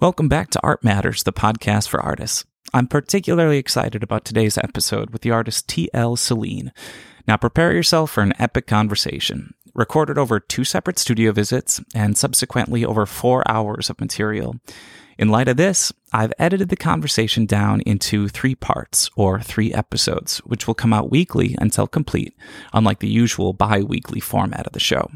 Welcome back to Art Matters, the podcast for artists. I'm particularly excited about today's episode with the artist T.L. Solien. Now, prepare yourself for an epic conversation, recorded over two separate studio visits and subsequently over four hours of material. In light of this, I've edited the conversation down into three parts or three episodes, which will come out weekly until complete, unlike the usual bi weekly format of the show.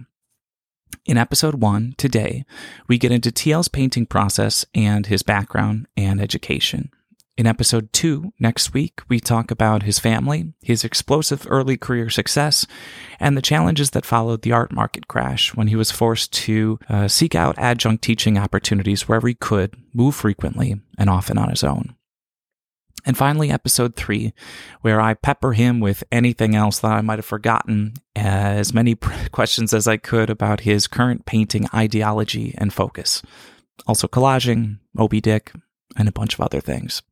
In episode one, today, we get into TL's painting process and his background and education. In episode two, next week, we talk about his family, his explosive early career success, and the challenges that followed the art market crash when he was forced to uh, seek out adjunct teaching opportunities wherever he could, move frequently, and often on his own. And finally, episode three, where I pepper him with anything else that I might have forgotten, as many questions as I could about his current painting ideology and focus. Also, collaging, Moby Dick, and a bunch of other things.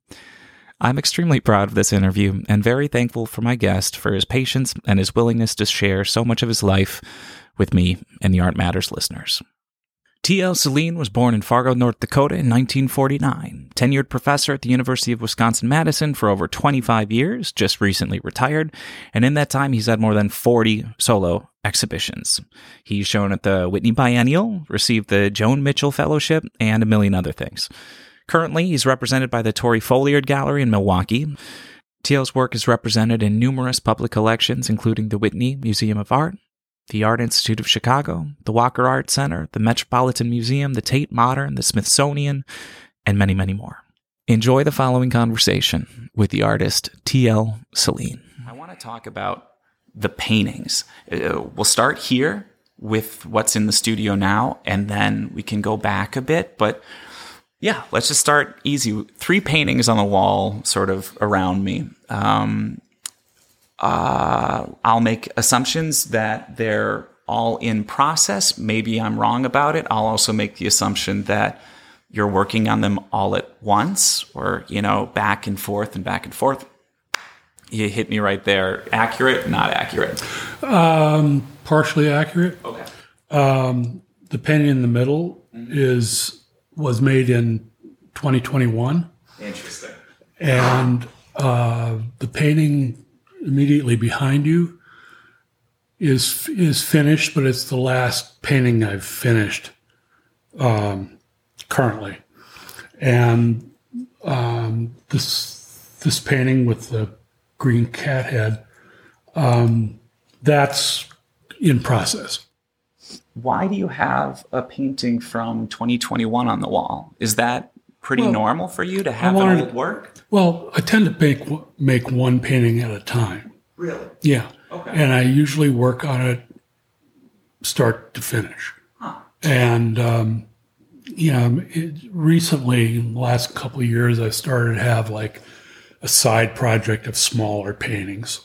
I'm extremely proud of this interview and very thankful for my guest for his patience and his willingness to share so much of his life with me and the Art Matters listeners. T.L. Solien was born in Fargo, North Dakota in 1949. Tenured professor at the University of Wisconsin Madison for over 25 years, just recently retired, and in that time he's had more than 40 solo exhibitions. He's shown at the Whitney Biennial, received the Joan Mitchell Fellowship, and a million other things. Currently, he's represented by the Tory Folliard Gallery in Milwaukee. T.L.'s work is represented in numerous public collections, including the Whitney Museum of Art, the Art Institute of Chicago, the Walker Art Center, the Metropolitan Museum, the Tate Modern, the Smithsonian, and many, many more. Enjoy the following conversation with the artist T.L. Solien. I want to talk about the paintings. Uh, we'll start here with what's in the studio now, and then we can go back a bit. But yeah, let's just start easy. Three paintings on the wall, sort of around me. Um, uh, I'll make assumptions that they're all in process. Maybe I'm wrong about it. I'll also make the assumption that you're working on them all at once, or you know, back and forth and back and forth. You hit me right there. Accurate, not accurate. Um, partially accurate. Okay. Um, the painting in the middle mm-hmm. is was made in 2021. Interesting. And uh, the painting immediately behind you is is finished, but it's the last painting I've finished um, currently. And um, this this painting with the green cat head, um, that's in process why do you have a painting from 2021 on the wall? Is that pretty well, normal for you to have wanted, old work? Well, I tend to make make one painting at a time. Really? Yeah. Okay. And I usually work on it start to finish. Huh. And um, you know, it, recently, in the last couple of years, I started to have like a side project of smaller paintings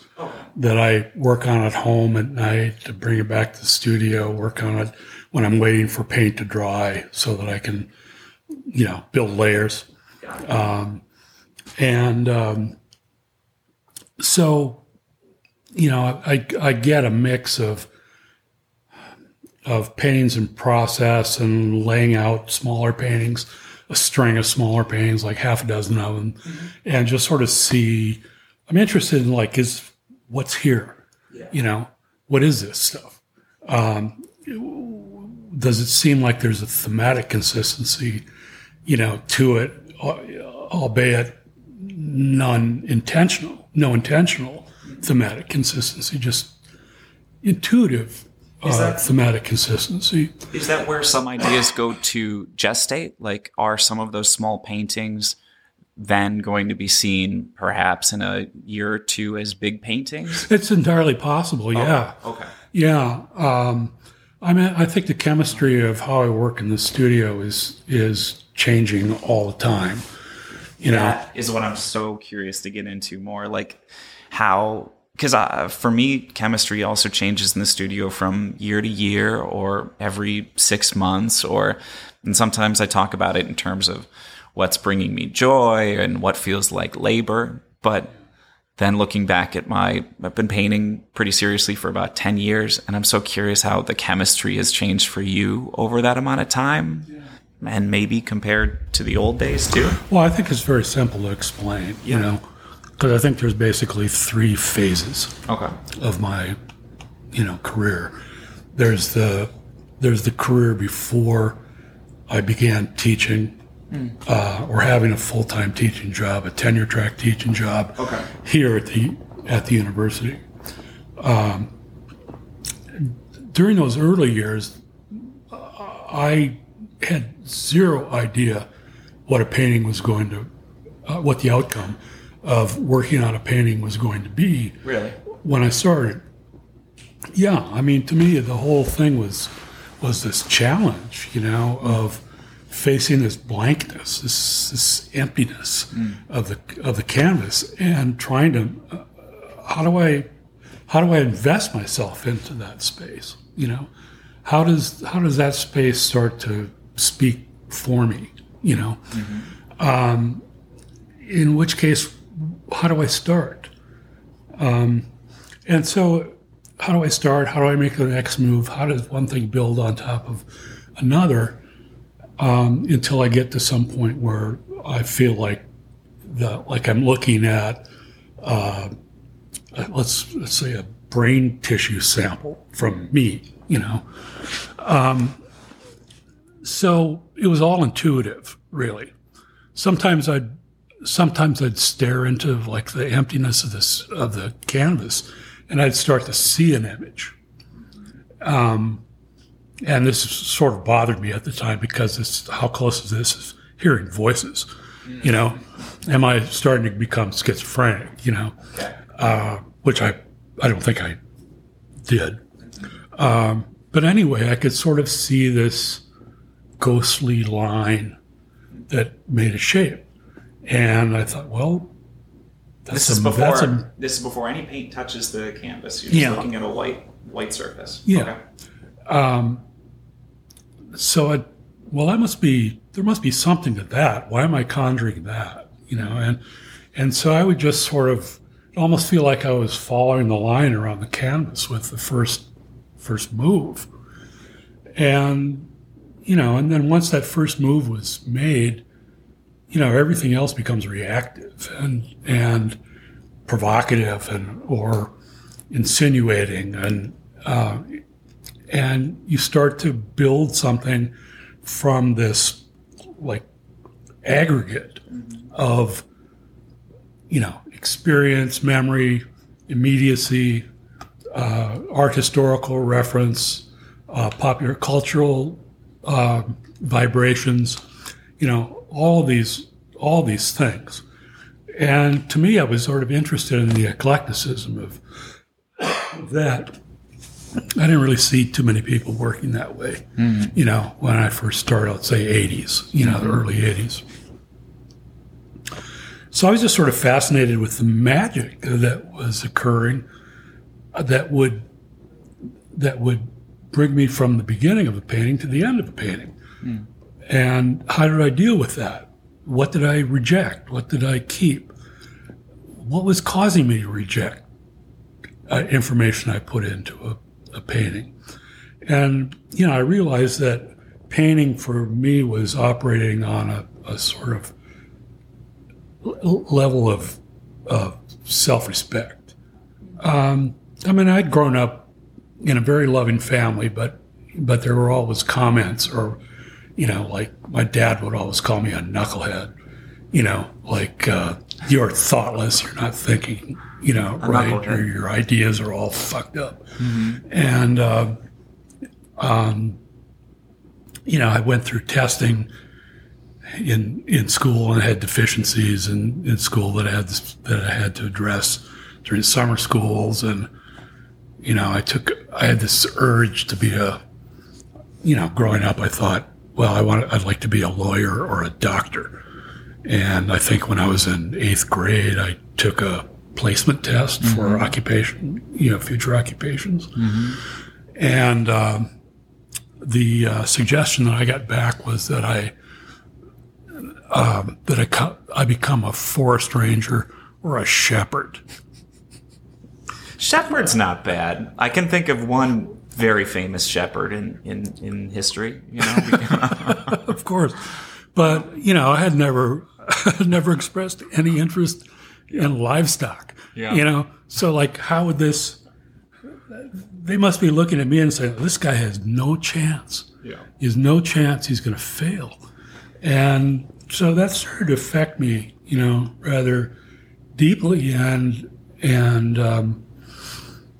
that I work on at home at night to bring it back to the studio, work on it when I'm waiting for paint to dry so that I can, you know, build layers. Um, and um, so, you know, I, I get a mix of of paintings in process and laying out smaller paintings, a string of smaller paintings, like half a dozen of them, mm-hmm. and just sort of see. I'm interested in like is what's here? Yeah. You know, what is this stuff? Um, does it seem like there's a thematic consistency, you know, to it, albeit non intentional, no intentional thematic consistency, just intuitive uh, that, thematic consistency. Is that where some ideas go to gestate? Like, are some of those small paintings then going to be seen perhaps in a year or two as big paintings? It's entirely possible. Yeah. Oh, okay. Yeah. Um, I mean, I think the chemistry of how I work in the studio is is changing all the time. You know, that is what I'm so curious to get into more. Like how, because uh, for me, chemistry also changes in the studio from year to year, or every six months, or and sometimes I talk about it in terms of what's bringing me joy and what feels like labor. But then looking back at my, I've been painting pretty seriously for about 10 years. And I'm so curious how the chemistry has changed for you over that amount of time. And maybe compared to the old days too? Well, I think it's very simple to explain, you know, because I think there's basically three phases Okay. of my, you know, career. There's the there's the career before I began teaching uh, or having a full time teaching job, a tenure track teaching job Okay. here at the at the university. Um, during those early years, I had zero idea what a painting was going to, uh, what the outcome of working on a painting was going to be Really? when I started. Yeah, I mean, to me, the whole thing was was this challenge, you know, of facing this blankness, this, this emptiness of the of the canvas, and trying to uh, how do I how do I invest myself into that space? You know, how does how does that space start to speak for me? You know, um, in which case, how do I start? Um, and so, how do I start? How do I make the next move? How does one thing build on top of another um, until I get to some point where I feel like the like I'm looking at uh, let's let's say a brain tissue sample from me, you know. Um, so it was all intuitive, really. Sometimes I'd sometimes I'd stare into like the emptiness of this of the canvas, and I'd start to see an image. Um, and this sort of bothered me at the time because it's how close is this is hearing voices, you know? Am I starting to become schizophrenic? You know, uh, which I I don't think I did. Um, but anyway, I could sort of see this ghostly line that made a shape. And I thought, well, that's This is a, before a, this is before any paint touches the canvas. You're just Yeah. looking at a white white surface. Yeah. Okay. um, so I, well, that must be, there must be something to that. Why am I conjuring that? You know, and, and so I would just sort of almost feel like I was following the line around the canvas with the first, first move. And, you know, and then once that first move was made, you know, everything else becomes reactive and, and provocative and, or insinuating and, uh, and you start to build something from this like aggregate of you know experience memory immediacy uh, art historical reference uh, popular cultural uh, vibrations you know all these all these things and to me i was sort of interested in the eclecticism of, that I didn't really see too many people working that way. You know, when I first started, I'd say 80s, you know, the early 80s. So I was just sort of fascinated with the magic that was occurring uh, that would that would bring me from the beginning of a painting to the end of a painting. And how did I deal with that? What did I reject? What did I keep? What was causing me to reject uh, information I put into a, a painting? And, you know, I realized that painting for me was operating on a, a sort of l- level of, of self respect. Um, I mean, I'd grown up in a very loving family, but but there were always comments, or you know, like my dad would always call me a knucklehead. You know, like uh, you're thoughtless, you're not thinking. You know, right? knucklehead. Your, your ideas are all fucked up, and uh, um, you know, I went through testing in in school and had deficiencies in, in school that I had that I had to address during summer schools and you know I took I had this urge to be a you know growing up I thought well I want I'd like to be a lawyer or a doctor. And I think when I was in eighth grade I took a placement test for occupation you know future occupations. And um, the uh, suggestion that I got back was that I um, that I, co- I become a forest ranger or a shepherd. Shepherd's not bad. I can think of one very famous shepherd in in, in history. You know, of course, but you know, I had never never expressed any interest in livestock. Yeah. You know, so like, how would this? They must be looking at me and saying, "This guy has no chance. yeah, He has no chance. He's going to fail." And so that started to affect me, you know, rather deeply, and and um,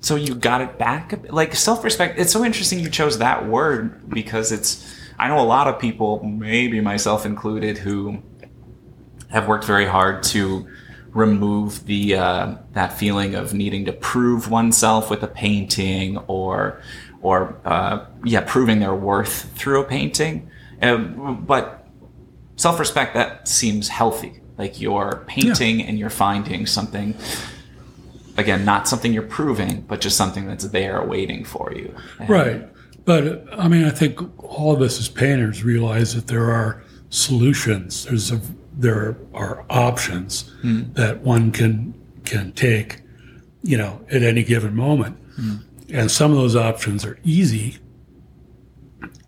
so you got it back like self-respect it's so interesting you chose that word because it's i know a lot of people maybe myself included who have worked very hard to remove the uh, that feeling of needing to prove oneself with a painting or or uh, yeah proving their worth through a painting. Uh, but self-respect that seems healthy. Like you're painting and you're finding something again not something you're proving but just something that's there waiting for you And- Right. But I mean, I think all of us as painters realize that there are solutions. There's a, there are options hmm. that one can can take, you know, at any given moment. Hmm. And some of those options are easy,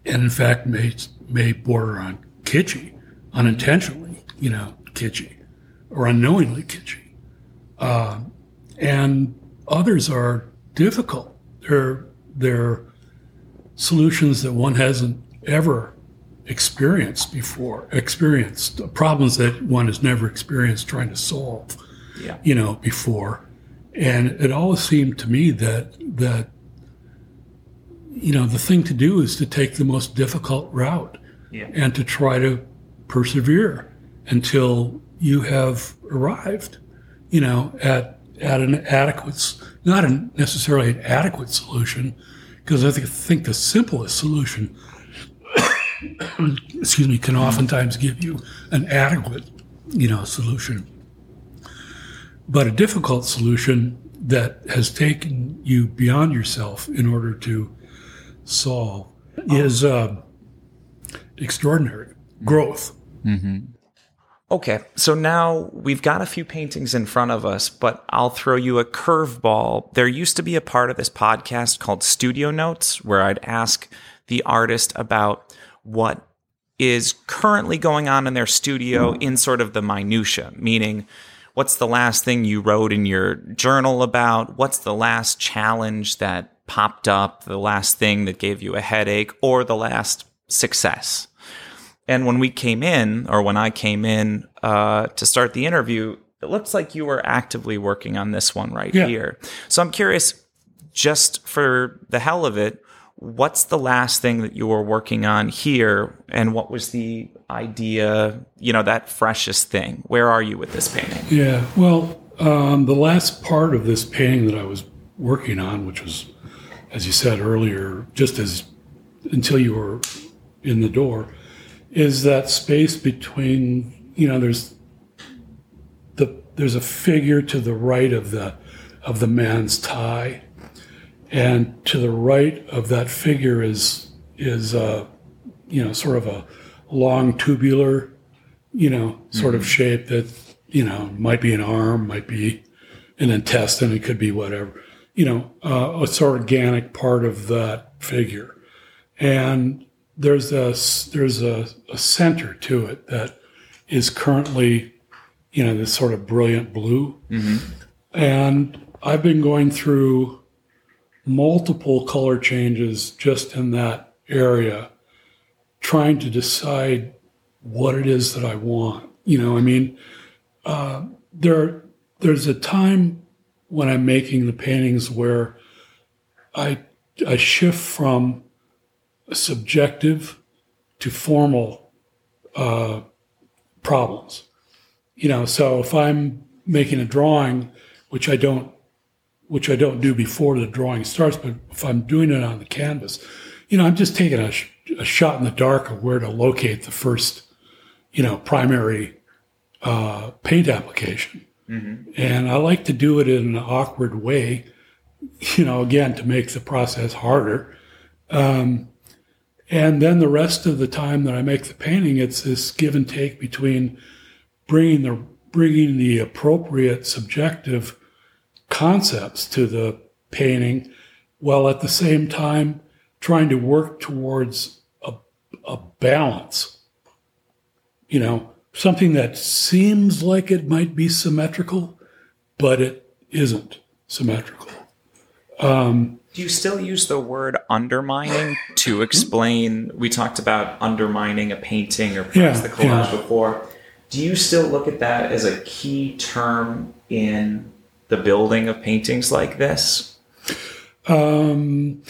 and in fact may may border on kitschy, unintentionally, you know, kitschy, or unknowingly kitschy um, and others are difficult. They're they're solutions that one hasn't ever experienced before, experienced problems that one has never experienced trying to solve, yeah you know, before. And it always seemed to me that that you know the thing to do is to take the most difficult route yeah and to try to persevere until you have arrived, you know, at at an adequate, not a necessarily an adequate solution, because I think, the simplest solution, excuse me, can oftentimes give you an adequate, you know, solution. But a difficult solution that has taken you beyond yourself in order to solve is uh, extraordinary growth. Okay, so now we've got a few paintings in front of us, but I'll throw you a curveball. There used to be a part of this podcast called Studio Notes where I'd ask the artist about what is currently going on in their studio in sort of the minutia, meaning what's the last thing you wrote in your journal about? What's the last challenge that popped up? The last thing that gave you a headache or the last success? And when we came in, or when I came in uh, to start the interview, it looks like you were actively working on this one right Yeah. here. So I'm curious, just for the hell of it, what's the last thing that you were working on here? And what was the idea, you know, that freshest thing? Where are you with this painting? Yeah, well, um, the last part of this painting that I was working on, which was, as you said earlier, just as until you were in the door, is that space between you know there's the there's a figure to the right of the of the man's tie, and to the right of that figure is is uh, you know sort of a long tubular you know, sort of shape that, you know, might be an arm, might be an intestine, it could be whatever, you know, uh, it's organic part of that figure. And there's a, there's a, a center to it that is currently, you know, this sort of brilliant blue. And I've been going through multiple color changes just in that area, trying to decide what it is that I want. You know, I mean, uh, there there's a time when I'm making the paintings where I I shift from subjective to formal uh, problems. You know, so if I'm making a drawing, which I don't which I don't do before the drawing starts, but if I'm doing it on the canvas, you know, I'm just taking a, sh- a shot in the dark of where to locate the first, you know, primary uh, paint application. And I like to do it in an awkward way, you know, again, to make the process harder. Um, and then the rest of the time that I make the painting, it's this give and take between bringing the bringing the appropriate subjective concepts to the painting while at the same time trying to work towards a, a balance. You know, something that seems like it might be symmetrical, but it isn't symmetrical. Um, Do you still use the word undermining to explain? We talked about undermining a painting or perhaps Yeah, the collage yeah. before. Do you still look at that as a key term in the building of paintings like this? Um,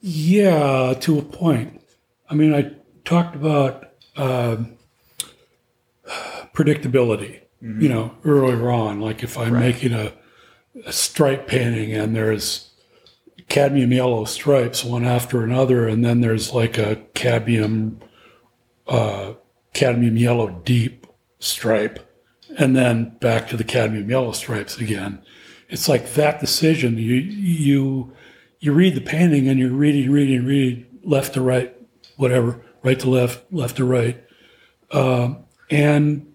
yeah, to a point. I mean, I talked about um predictability, you know, earlier on. Like if I'm making a, a stripe painting and there's cadmium yellow stripes one after another, and then there's like a cadmium, uh, cadmium yellow deep stripe, and then back to the cadmium yellow stripes again. It's like that decision. You you you read the painting and you're reading, reading, reading, left to right, whatever, right to left, left to right, Um and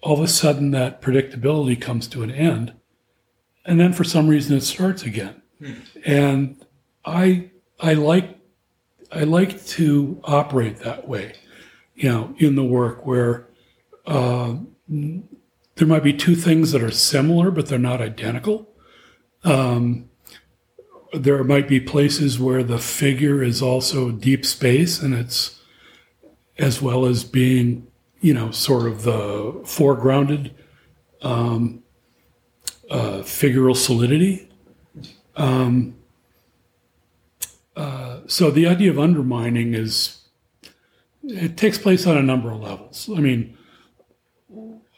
all of a sudden that predictability comes to an end, and then for some reason it starts again. And I I like I like to operate that way, you know, in the work where uh, there might be two things that are similar but they're not identical. Um, there might be places where the figure is also deep space and it's as well as being you know sort of the foregrounded um, uh, figural solidity um, uh, so the idea of undermining is it takes place on a number of levels i mean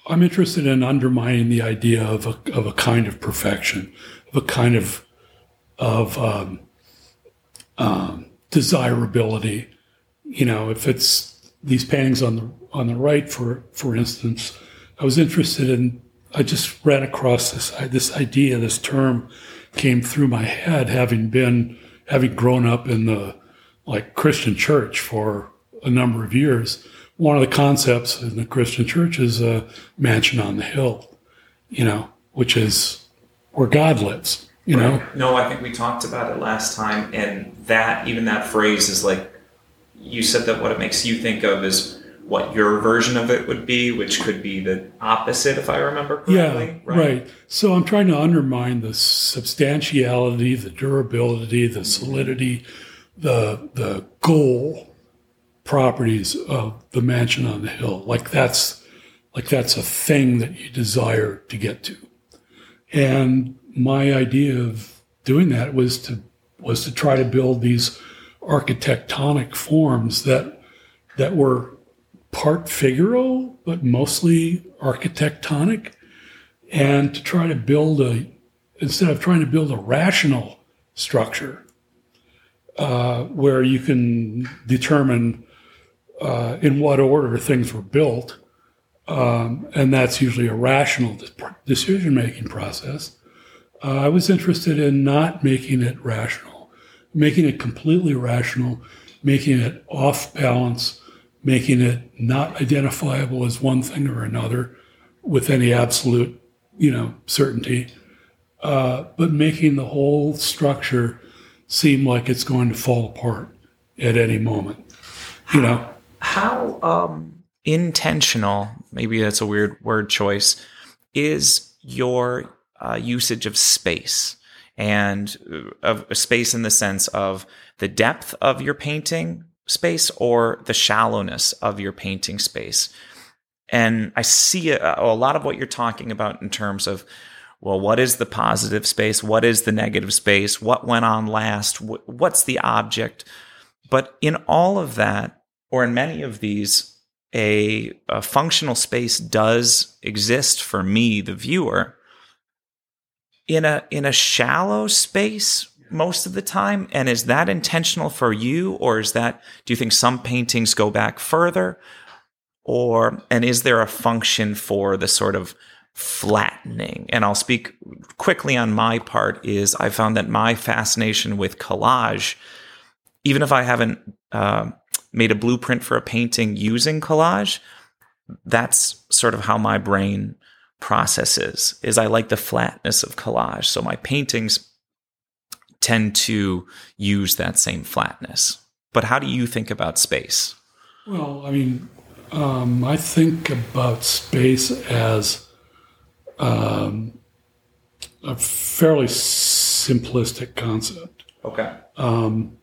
i'm interested in undermining the idea of a, of a kind of perfection of a kind of of um, um, desirability. You know, if it's these paintings on the on the right, for for instance, I was interested in. I just ran across this this idea, this term came through my head, having been having grown up in the like Christian church for a number of years. One of the concepts in the Christian church is a mansion on the hill, you know, which is where God lives. You know, No, I think we talked about it last time, and that even that phrase is like you said that what it makes you think of is what your version of it would be, which could be the opposite, if I remember correctly. Yeah, right. So I'm trying to undermine the substantiality, the durability, the solidity, the the goal properties of the mansion on the hill. Like that's like that's a thing that you desire to get to. And my idea of doing that was to was to try to build these architectonic forms that that were part figural but mostly architectonic. And to try to build a instead of trying to build a rational structure uh, where you can determine uh, in what order things were built um, and that's usually a rational decision making process uh, i was interested in not making it rational making it completely rational making it off balance making it not identifiable as one thing or another with any absolute, you know, certainty, uh, but making the whole structure seem like it's going to fall apart at any moment. You know, How um, intentional, maybe that's a weird word choice, is your uh, usage of space? And uh, of space in the sense of the depth of your painting space or the shallowness of your painting space. And I see a, a, lot of what you're talking about in terms of, well, what is the positive space? What is the negative space? What went on last? What's the object? But in all of that, or in many of these, a, a functional space does exist for me, the viewer. In a in a shallow space, most of the time? And is that intentional for you? Or is that, do you think some paintings go back further? Or, and is there a function for the sort of flattening? And I'll speak quickly on my part is I found that my fascination with collage, even if I haven't uh, made a blueprint for a painting using collage, that's sort of how my brain processes is I like the flatness of collage. So my paintings tend to use that same flatness. But how do you think about space? Well, I mean, um, I think about space as um, a fairly simplistic concept. Okay. Um,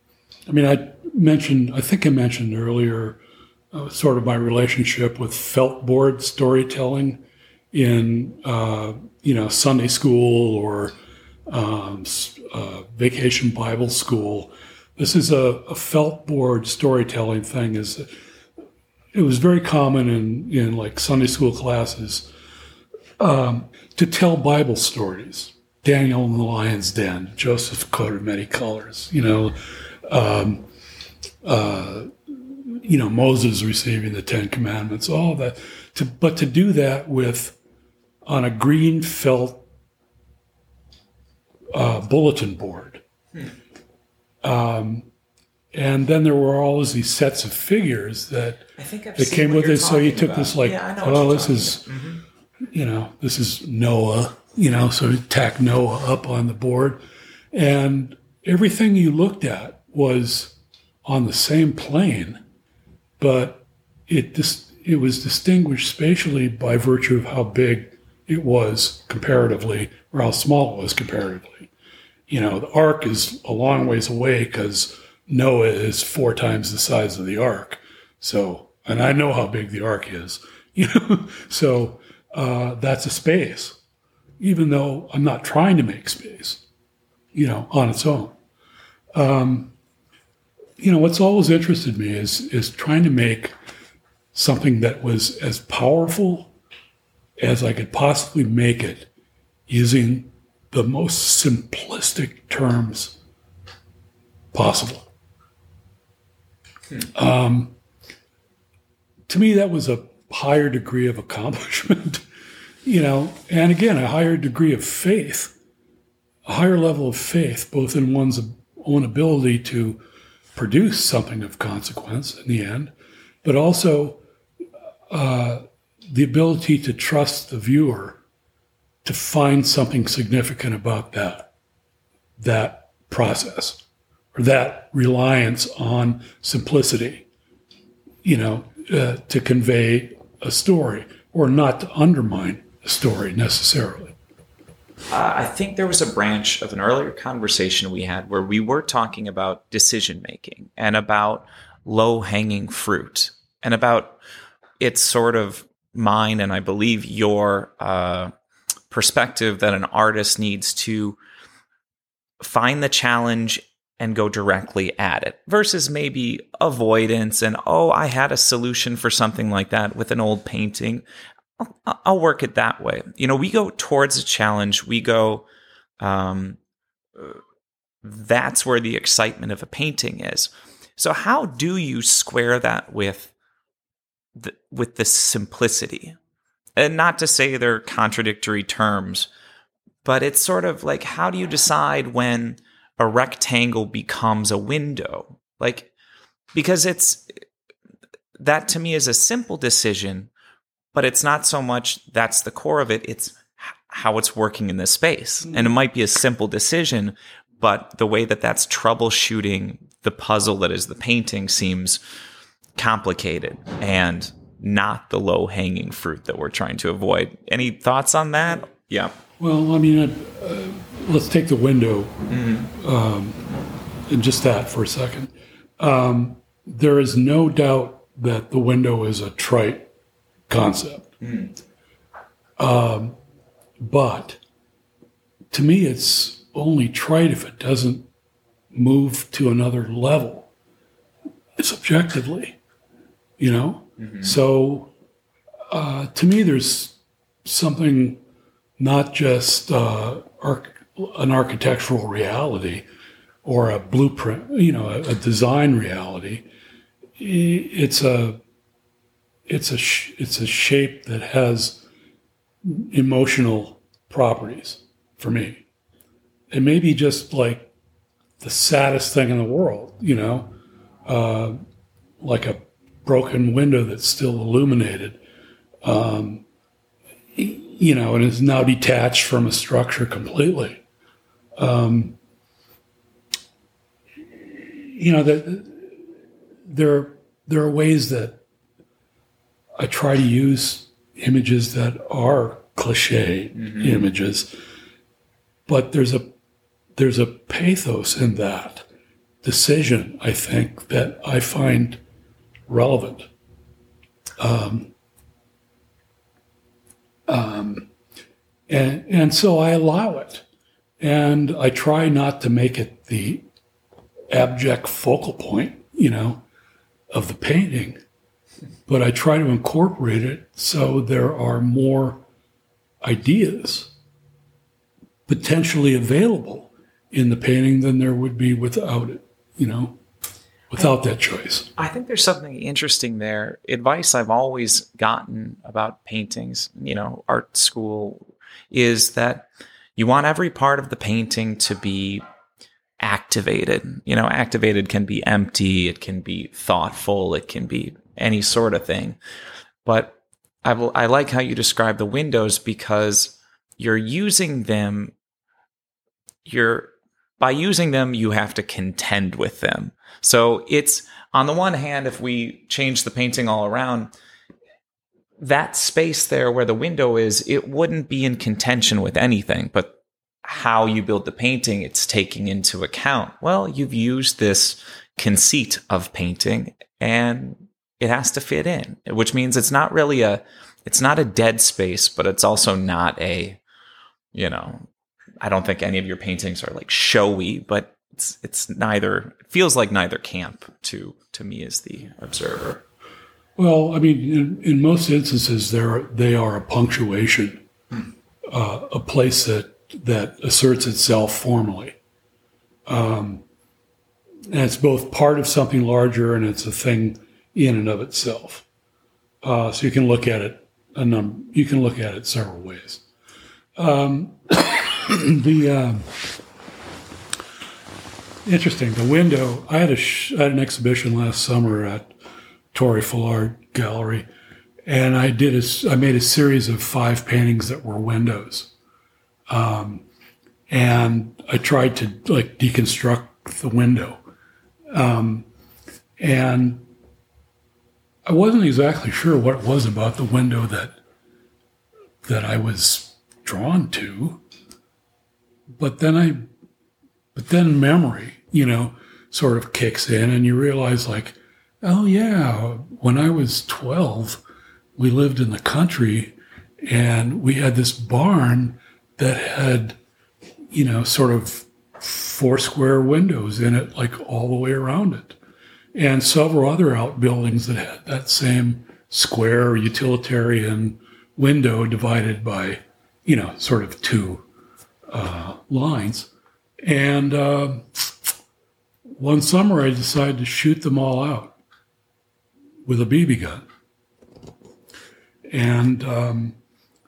I mean, I mentioned, I think I mentioned earlier, uh, sort of my relationship with felt board storytelling in, uh, you know, Sunday school or um, uh, vacation Bible school. This is a, a felt board storytelling thing. Is it was very common in in like Sunday school classes um, to tell Bible stories. Daniel in the lion's den, Joseph coat of many colors. You know, um, uh, you know Moses receiving the Ten Commandments, all that. To, but to do that with on a green felt uh, bulletin board. Um, and then there were always these sets of figures that that came with it. So you talking took this like, Yeah, I know what oh, this is, about. Mhm. you know, this is Noah. You know, so you tack Noah up on the board, and everything you looked at was on the same plane, but it dis- it was distinguished spatially by virtue of how big it was comparatively, or how small it was comparatively. You know, the ark is a long ways away because Noah is four times the size of the ark. So, and I know how big the ark is. You know, so uh, that's a space, even though I'm not trying to make space. You know, on its own. Um, you know, what's always interested me is is trying to make something that was as powerful as I could possibly make it using the most simplistic terms possible. Um, to me, that was a higher degree of accomplishment, you know, and again, a higher degree of faith, a higher level of faith, both in one's own ability to produce something of consequence in the end, but also uh, the ability to trust the viewer to find something significant about that that process or that reliance on simplicity you know uh, to convey a story or not to undermine a story necessarily. Uh, I think there was a branch of an earlier conversation we had where we were talking about decision making and about low hanging fruit and about it's sort of mine and I believe your uh, perspective that an artist needs to find the challenge and go directly at it versus maybe avoidance and oh I had a solution for something like that with an old painting I'll, I'll work it that way. You know, we go towards a challenge. We go, um, that's where the excitement of a painting is. So, how do you square that with the, with the simplicity? And not to say they're contradictory terms, but it's sort of like how do you decide when a rectangle becomes a window? Like, because it's that to me is a simple decision, but it's not so much that's the core of it, it's how it's working in this space. Mm-hmm. And it might be a simple decision, but the way that that's troubleshooting the puzzle that is the painting seems complicated and not the low hanging fruit that we're trying to avoid. Any thoughts on that? Yeah. well i mean uh, let's take the window um, and just that for a second um, there is no doubt that the window is a trite concept um, but to me it's only trite if it doesn't move to another level subjectively you know so uh, to me there's something not just uh, arch- an architectural reality or a blueprint you know a, a design reality. It's a it's a sh- it's a shape that has emotional properties for me. It may be just like the saddest thing in the world, you know, uh, like a broken window that's still illuminated, um, you know, and is now detached from a structure completely. Um, you know that there there are ways that I try to use images that are cliche images, but there's a there's a pathos in that decision. I think that I find relevant. Um, and and so I allow it, and I try not to make it the abject focal point, you know, of the painting, but I try to incorporate it so there are more ideas potentially available in the painting than there would be without it, you know, without that choice. I think there's something interesting there. Advice I've always gotten about paintings, you know, art school, is that you want every part of the painting to be activated. You know, activated can be empty, it can be thoughtful, it can be any sort of thing. But I, will, I like how you describe the windows because you're using them, you're by using them, you have to contend with them. So it's on the one hand, if we change the painting all around, that space there where the window is, it wouldn't be in contention with anything. But how you build the painting, it's taking into account. Well, you've used this conceit of painting and it has to fit in, which means it's not really a it's not a dead space, but it's also not a you know, I don't think any of your paintings are like showy, but it's it's neither it feels like neither camp to to me as the observer. Well, I mean, in, in most instances, they're, they are a punctuation, uh, a place that, that asserts itself formally. Um, and it's both part of something larger and it's a thing in and of itself. Uh, so you can look at it a num- you can look at it several ways. Um, the um, interesting the window. I had a sh- I had an exhibition last summer at Tory Folliard Gallery, and I did a I made a series of five paintings that were windows, um, and I tried to like deconstruct the window, um, and I wasn't exactly sure what it was about the window that that I was drawn to, but then I, but then memory, you know, sort of kicks in, and you realize like oh yeah when i was 12 we lived in the country and we had this barn that had you know sort of four square windows in it like all the way around it and several other outbuildings that had that same square utilitarian window divided by you know sort of two uh, lines and uh, one summer i decided to shoot them all out with a BB gun. And um,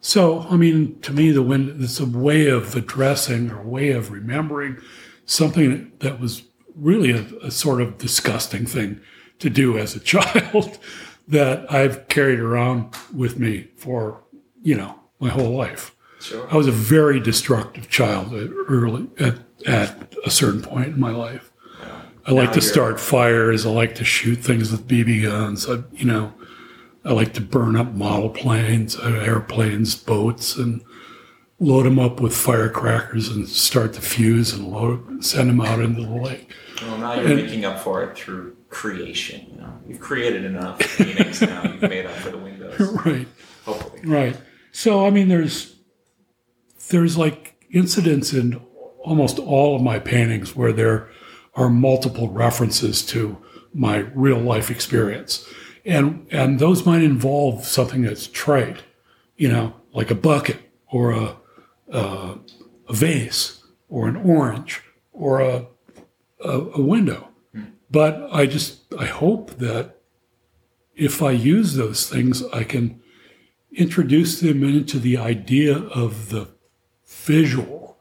so, I mean, to me, the wind, it's a way of addressing or a way of remembering something that was really a, a sort of disgusting thing to do as a child that I've carried around with me for, you know, my whole life. Sure. I was a very destructive child at early at, at a certain point in my life. I like Now to start fires. I like to shoot things with BB guns. I, you know, I like to burn up model planes, uh, airplanes, boats, and load them up with firecrackers and start the fuse and load, send them out into the lake. Well, now you're making up for it through creation. You know, you've created enough paintings now. You've made up for the windows. Right. Hopefully. Right. So I mean, there's there's like incidents in almost all of my paintings where there are multiple references to my real life experience, and and those might involve something that's trite, you know, like a bucket or a a, a vase or an orange or a a, a window. But I just I hope that if I use those things, I can introduce them into the idea of the visual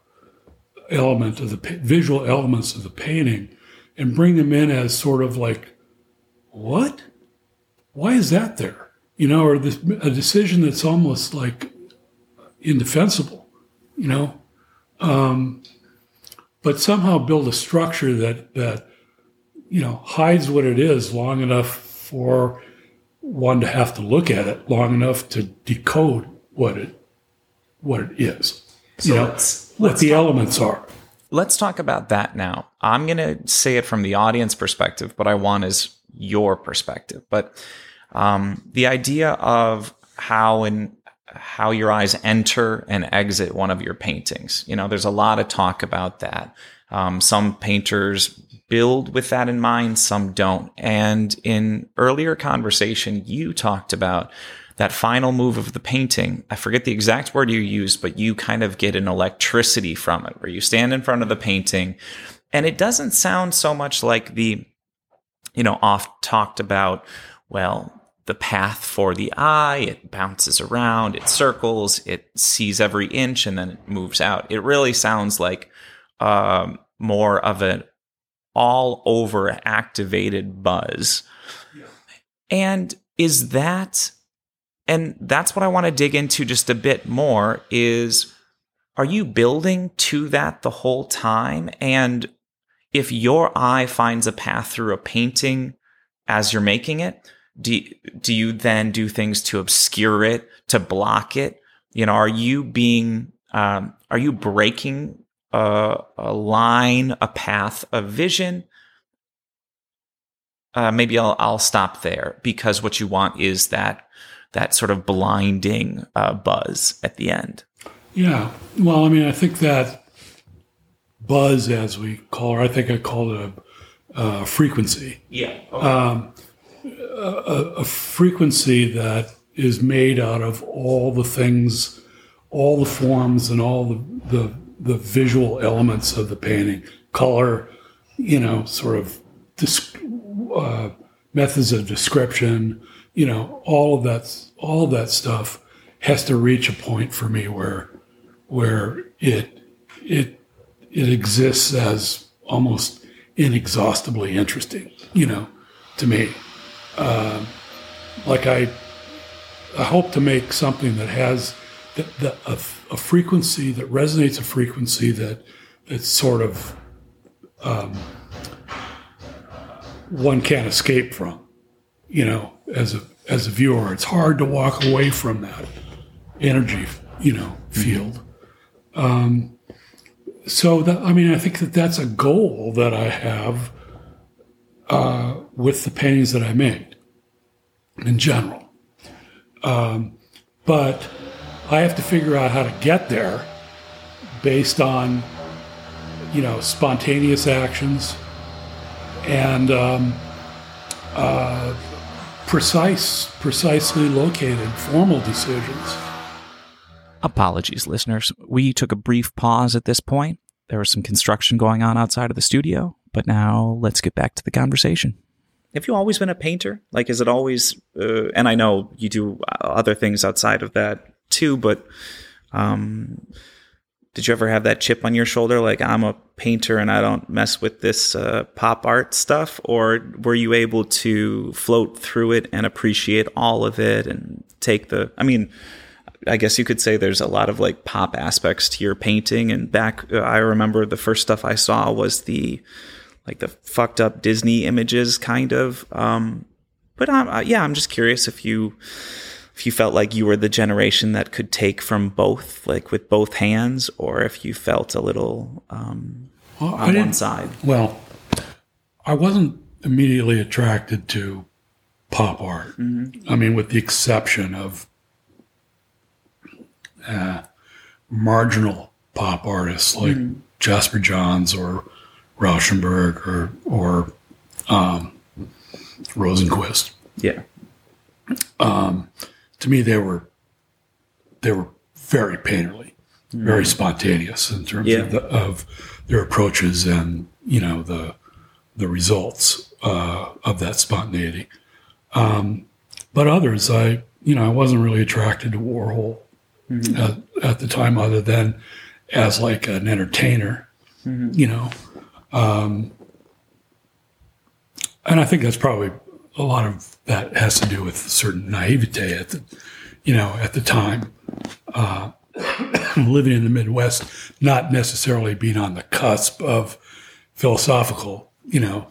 element of the visual elements of the painting and bring them in as sort of like what? Why is that there? You know or this a decision that's almost like indefensible you know? Um, but somehow build a structure that that you know, hides what it is long enough for one to have to look at it long enough to decode what it what it is. So you know, let's- what the elements are. Let's talk about that now. I'm going to say it from the audience perspective, but I want is your perspective. But um, the idea of how and how your eyes enter and exit one of your paintings. You know, there's a lot of talk about that. Um, some painters build with that in mind, some don't. And in earlier conversation, you talked about that final move of the painting. I forget the exact word you used, but you kind of get an electricity from it where you stand in front of the painting and it doesn't sound so much like the, you know, oft talked about, well, the path for the eye, it bounces around, it circles, it sees every inch and then it moves out. It really sounds like um, more of an all over activated buzz. And is that and that's what I want to dig into just a bit more is are you building to that the whole time? And if your eye finds a path through a painting as you're making it do do you then do things to obscure it to block it? You know are you being um, are you breaking a, a line a path a vision? Uh, maybe I'll, I'll stop there because what you want is that that sort of blinding uh, buzz at the end. Yeah. Well, I mean, I think that buzz, as we call it, I think I call it a, frequency. Yeah. a, a frequency that is made out of all the things, all the forms, and all the, the, the visual elements of the painting color, you know, sort of dis- uh, methods of description, you know, all of that, all of that stuff has to reach a point for me where, where it, it, it exists as almost inexhaustibly interesting, you know, to me like I, I hope to make something that has the, the, a, a frequency that resonates, a frequency that that's sort of um, one can't escape from. You know, as a as a viewer, it's hard to walk away from that energy. You know, field. Um, so that I mean, I think that that's a goal that I have uh, with the paintings that I made in general. Um, but I have to figure out how to get there based on, you know, spontaneous actions and um, uh, precise, precisely located formal decisions. Apologies, listeners. We took a brief pause at this point. There was some construction going on outside of the studio, but now let's get back to the conversation. Have you always been a painter? Like, is it always? Uh, and I know you do other things outside of that too, but um, did you ever have that chip on your shoulder? Like, I'm a painter and I don't mess with this uh, pop art stuff, or were you able to float through it and appreciate all of it and take the? I mean, I guess you could say there's a lot of like pop aspects to your painting. And back, uh, I remember the first stuff I saw was the like the fucked up Disney images, kind of. Um, but um, uh, yeah, I'm just curious if you if you felt like you were the generation that could take from both, like with both hands, or if you felt a little um, Well, on one side. Well, I wasn't immediately attracted to pop art. I mean, with the exception of uh, marginal pop artists like Jasper Johns or Rauschenberg or or um, Rosenquist. Yeah, To me, they were they were very painterly, very spontaneous in terms Yeah. of, the, of their approaches and you know the the results uh, of that spontaneity. Um, but others, I you know I wasn't really attracted to Warhol at, at the time, other than as like an entertainer, you know. Um, and I think that's probably a lot of that has to do with certain naivete at the, you know, at the time. Uh, living in the Midwest, not necessarily being on the cusp of philosophical, you know,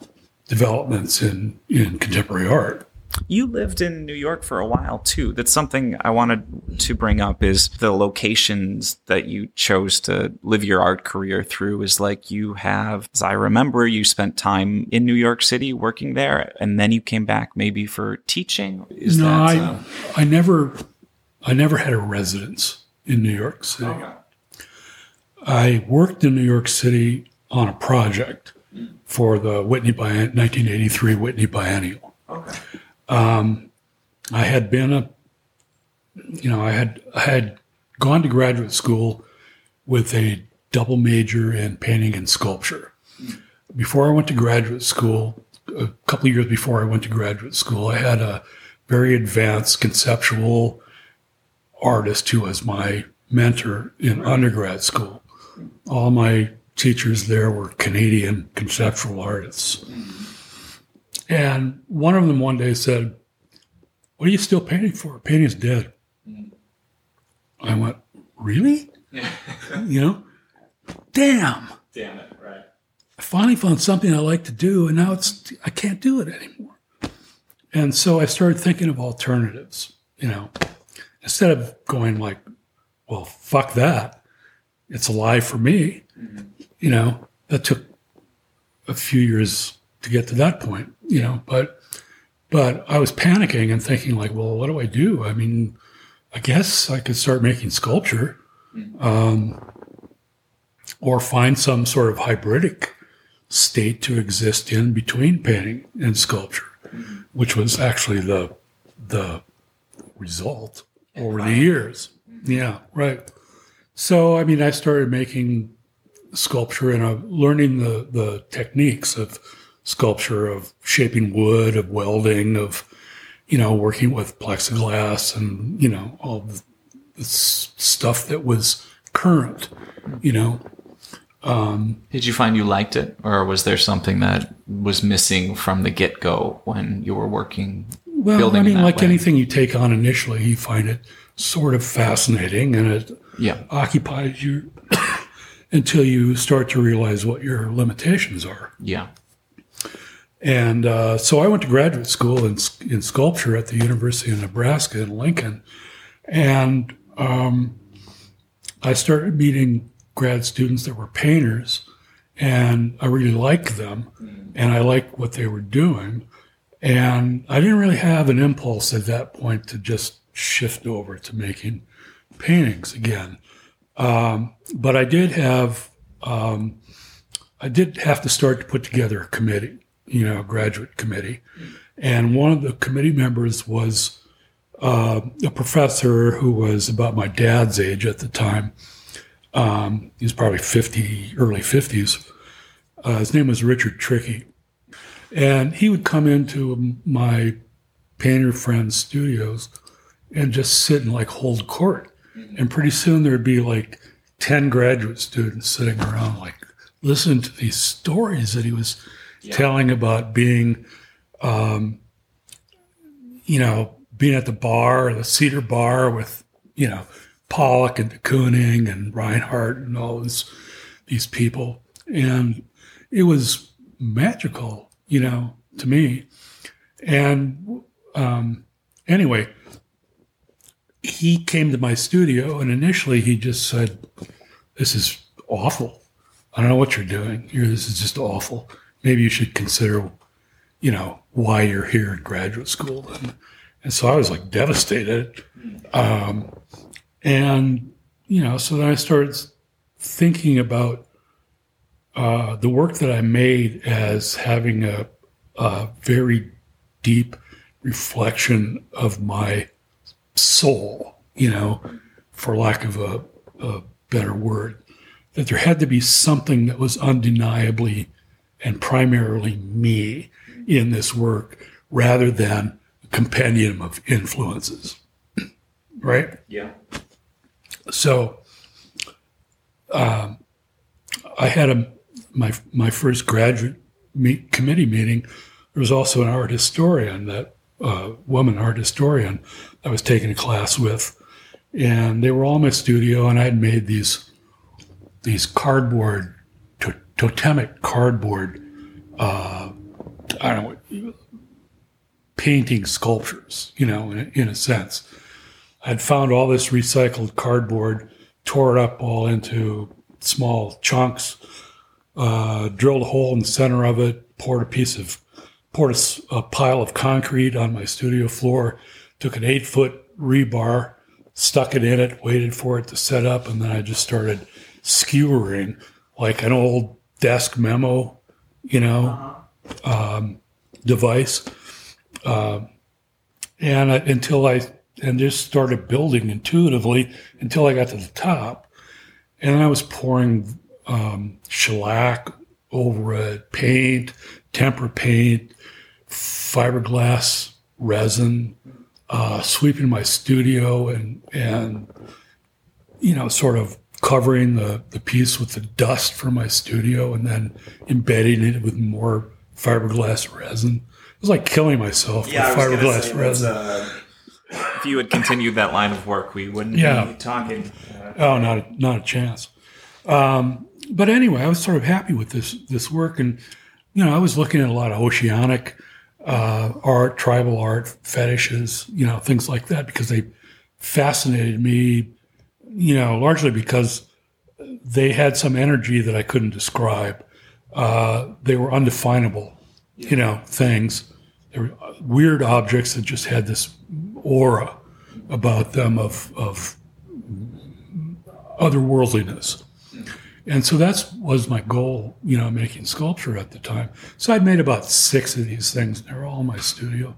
developments in, in contemporary art. You lived in New York for a while too. That's something I wanted to bring up is the locations that you chose to live your art career through is like you have, as I remember, you spent time in New York City working there and then you came back maybe for teaching. Is no, that, I, uh, I never, I never had a residence in New York City. I worked in New York City on a project for the Whitney Bien- 1983 Whitney Biennial. okay. Um, I had been a, you know, I had I had gone to graduate school with a double major in painting and sculpture. Before I went to graduate school, a couple years before I went to graduate school, I had a very advanced conceptual artist who was my mentor in undergrad school. All my teachers there were Canadian conceptual artists. And one of them one day said, What are you still painting for? Painting's dead. Mm-hmm. I went, Really? you know? Damn. Damn it, right. I finally found something I like to do, and now it's I can't do it anymore. And so I started thinking of alternatives, you know, instead of going like, well, fuck that. It's a lie for me. Mm-hmm. You know, that took a few years to get to that point, you know, but but I was panicking and thinking like, well, what do I do? I mean, I guess I could start making sculpture. Um, or find some sort of hybridic state to exist in between painting and sculpture, which was actually the the result over the years. Yeah, right. So I mean, I started making sculpture and I'm learning the the techniques of sculpture, of shaping wood, of welding, of you know working with plexiglass, and you know all the, the stuff that was current. You know, um, Did you find you liked it, or was there something that was missing from the get go when you were working? Well, building I mean, like way? anything you take on initially, you find it sort of fascinating and it Yeah, occupies you until you start to realize what your limitations are. yeah, And uh, so I went to graduate school in, in sculpture at the University of Nebraska in Lincoln. And um, I started meeting grad students that were painters, and I really liked them, and I liked what they were doing. And I didn't really have an impulse at that point to just shift over to making paintings again. Um, but I did have um, I did have to start to put together a committee, you know, graduate committee. And one of the committee members was uh, a professor who was about my dad's age at the time. Um, he was probably 50, early 50s. Uh, his name was Richard Tricky. And he would come into my painter friend's studios and just sit and like hold court. And pretty soon there'd be like 10 graduate students sitting around, like listening to these stories that he was telling about being, um, you know, being at the bar, the Cedar Bar with, you know, Pollock and de Kooning and Reinhardt and all this, these people. And it was magical, you know, to me. And um, anyway, he came to my studio and initially he just said, This is awful. I don't know what you're doing. You're, this is just awful. Maybe you should consider, you know, why you're here in graduate school. And, and so I was like devastated. Um, and, you know, so then I started thinking about uh, the work that I made as having a, a very deep reflection of my soul, you know, for lack of a, a better word, that there had to be something that was undeniably and primarily me in this work rather than a compendium of influences. right? yeah. So um, I had a my my first graduate meet, committee meeting. There was also an art historian, that uh, woman art historian, I was taking a class with, and they were all in my studio, and I had made these these cardboard totemic cardboard uh, I don't know, painting sculptures, you know, in, in a sense. I'd found all this recycled cardboard, tore it up all into small chunks, uh, drilled a hole in the center of it, poured a piece of, poured a, a pile of concrete on my studio floor, took an eight foot rebar, stuck it in it, waited for it to set up, and then I just started skewering like an old desk memo, you know, um, device. Uh, and I, until I and just started building intuitively until I got to the top, and I was pouring um, shellac over it, paint, tempera paint, fiberglass resin, uh, sweeping my studio and and you know sort of covering the, the piece with the dust from my studio and then embedding it with more fiberglass resin. It was like killing myself Yeah, with fiberglass say, resin. uh, if you had continued that line of work, we wouldn't Yeah. be talking. Uh, Oh, not a, not a chance. Um, but anyway, I was sort of happy with this this work, and you know, I was looking at a lot of oceanic uh, art, tribal art, fetishes, you know, things like that, because they fascinated me. You know, largely because they had some energy that I couldn't describe. Uh, they were undefinable, you know, things. They were weird objects that just had this aura about them of of otherworldliness. And so that was my goal, you know, making sculpture at the time. So I'd made about six of these things. They were all in my studio.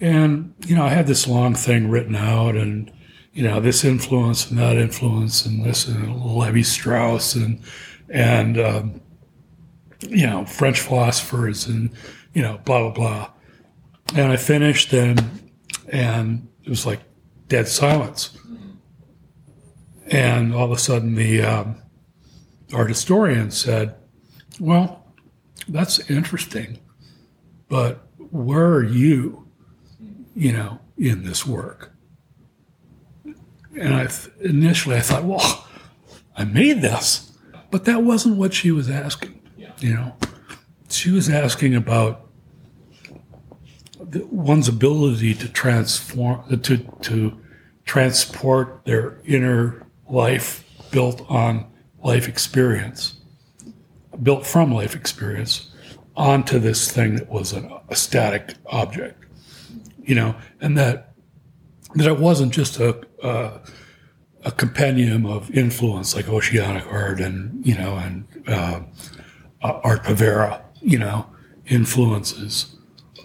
And, you know, I had this long thing written out and, you know, this influence and that influence and this and Levi Strauss and, and, um, you know, French philosophers and, you know, blah, blah, blah. And I finished and, and it was like dead silence. And all of a sudden, the um, art historian said, Well, that's interesting, but where are you, you know, in this work? And I th- initially I thought, Well, I made this, but that wasn't what she was asking. You know, she was asking about the, one's ability to transform, to to transport their inner life built on life experience, built from life experience, onto this thing that was an, a static object, you know, and that that it wasn't just a, a a compendium of influence like oceanic art and you know and uh, arte povera, you know, influences.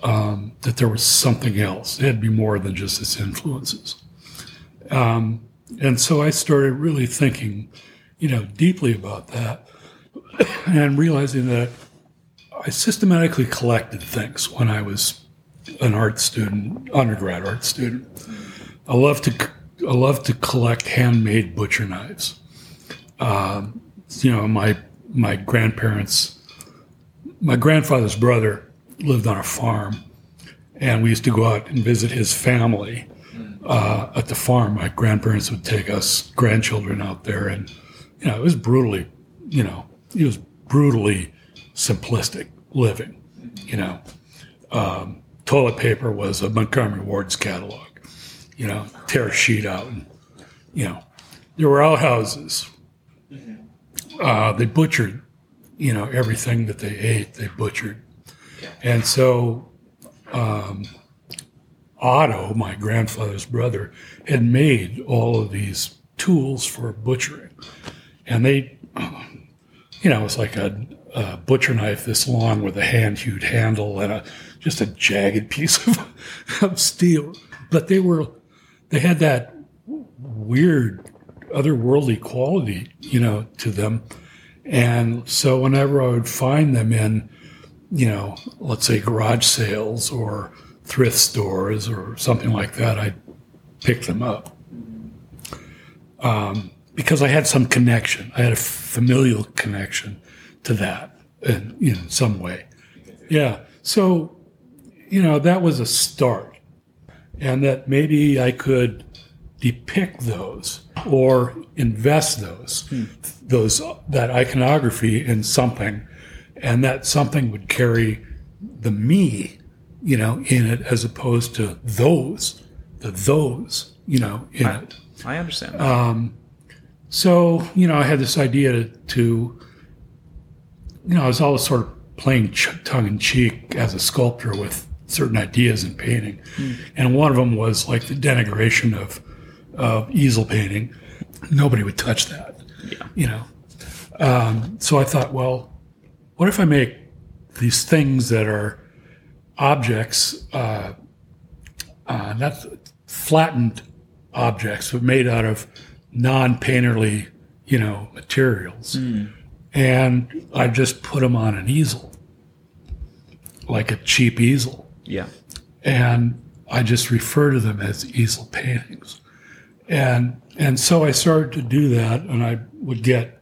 Um, that there was something else. It had to be more than just its influences. Um, and so I started really thinking, you know, deeply about that and realizing that I systematically collected things when I was an art student, undergrad art student. I love to I love to collect handmade butcher knives. Um, you know, my my grandparents, my grandfather's brother lived on a farm, and we used to go out and visit his family uh, at the farm. My grandparents would take us grandchildren out there, and you know, it was brutally, you know, it was brutally simplistic living. You know, um, toilet paper was a Montgomery Ward's catalog. You know, tear a sheet out, and you know, there were outhouses. Uh, they butchered, you know, everything that they ate. They butchered, and so um, Otto, my grandfather's brother, had made all of these tools for butchering. And they, you know, it's like a, a butcher knife this long with a hand hewed handle and a just a jagged piece of, of steel. But they were, they had that weird, otherworldly quality, you know, to them. And so whenever I would find them in, you know, let's say garage sales or thrift stores or something like that, I'd pick them up. Um, because I had some connection. I had a familial connection to that in, in some way. Yeah. So, you know, that was a start. And that maybe I could depict those or invest those, hmm. those, that iconography in something. And that something would carry the me, you know, in it as opposed to those, the those, you know, in I, it. I understand. Um, so, you know, I had this idea to, to you know, I was always sort of playing ch- tongue in cheek as a sculptor with certain ideas in painting. And one of them was like the denigration of, of easel painting. Nobody would touch that, Yeah. you know. Um, so I thought, well, what if I make these things that are objects, uh, uh, not flattened objects, but made out of non-painterly, you know, materials. And I just put them on an easel, like a cheap easel. Yeah. And I just refer to them as easel paintings. And and so I started to do that, and I would get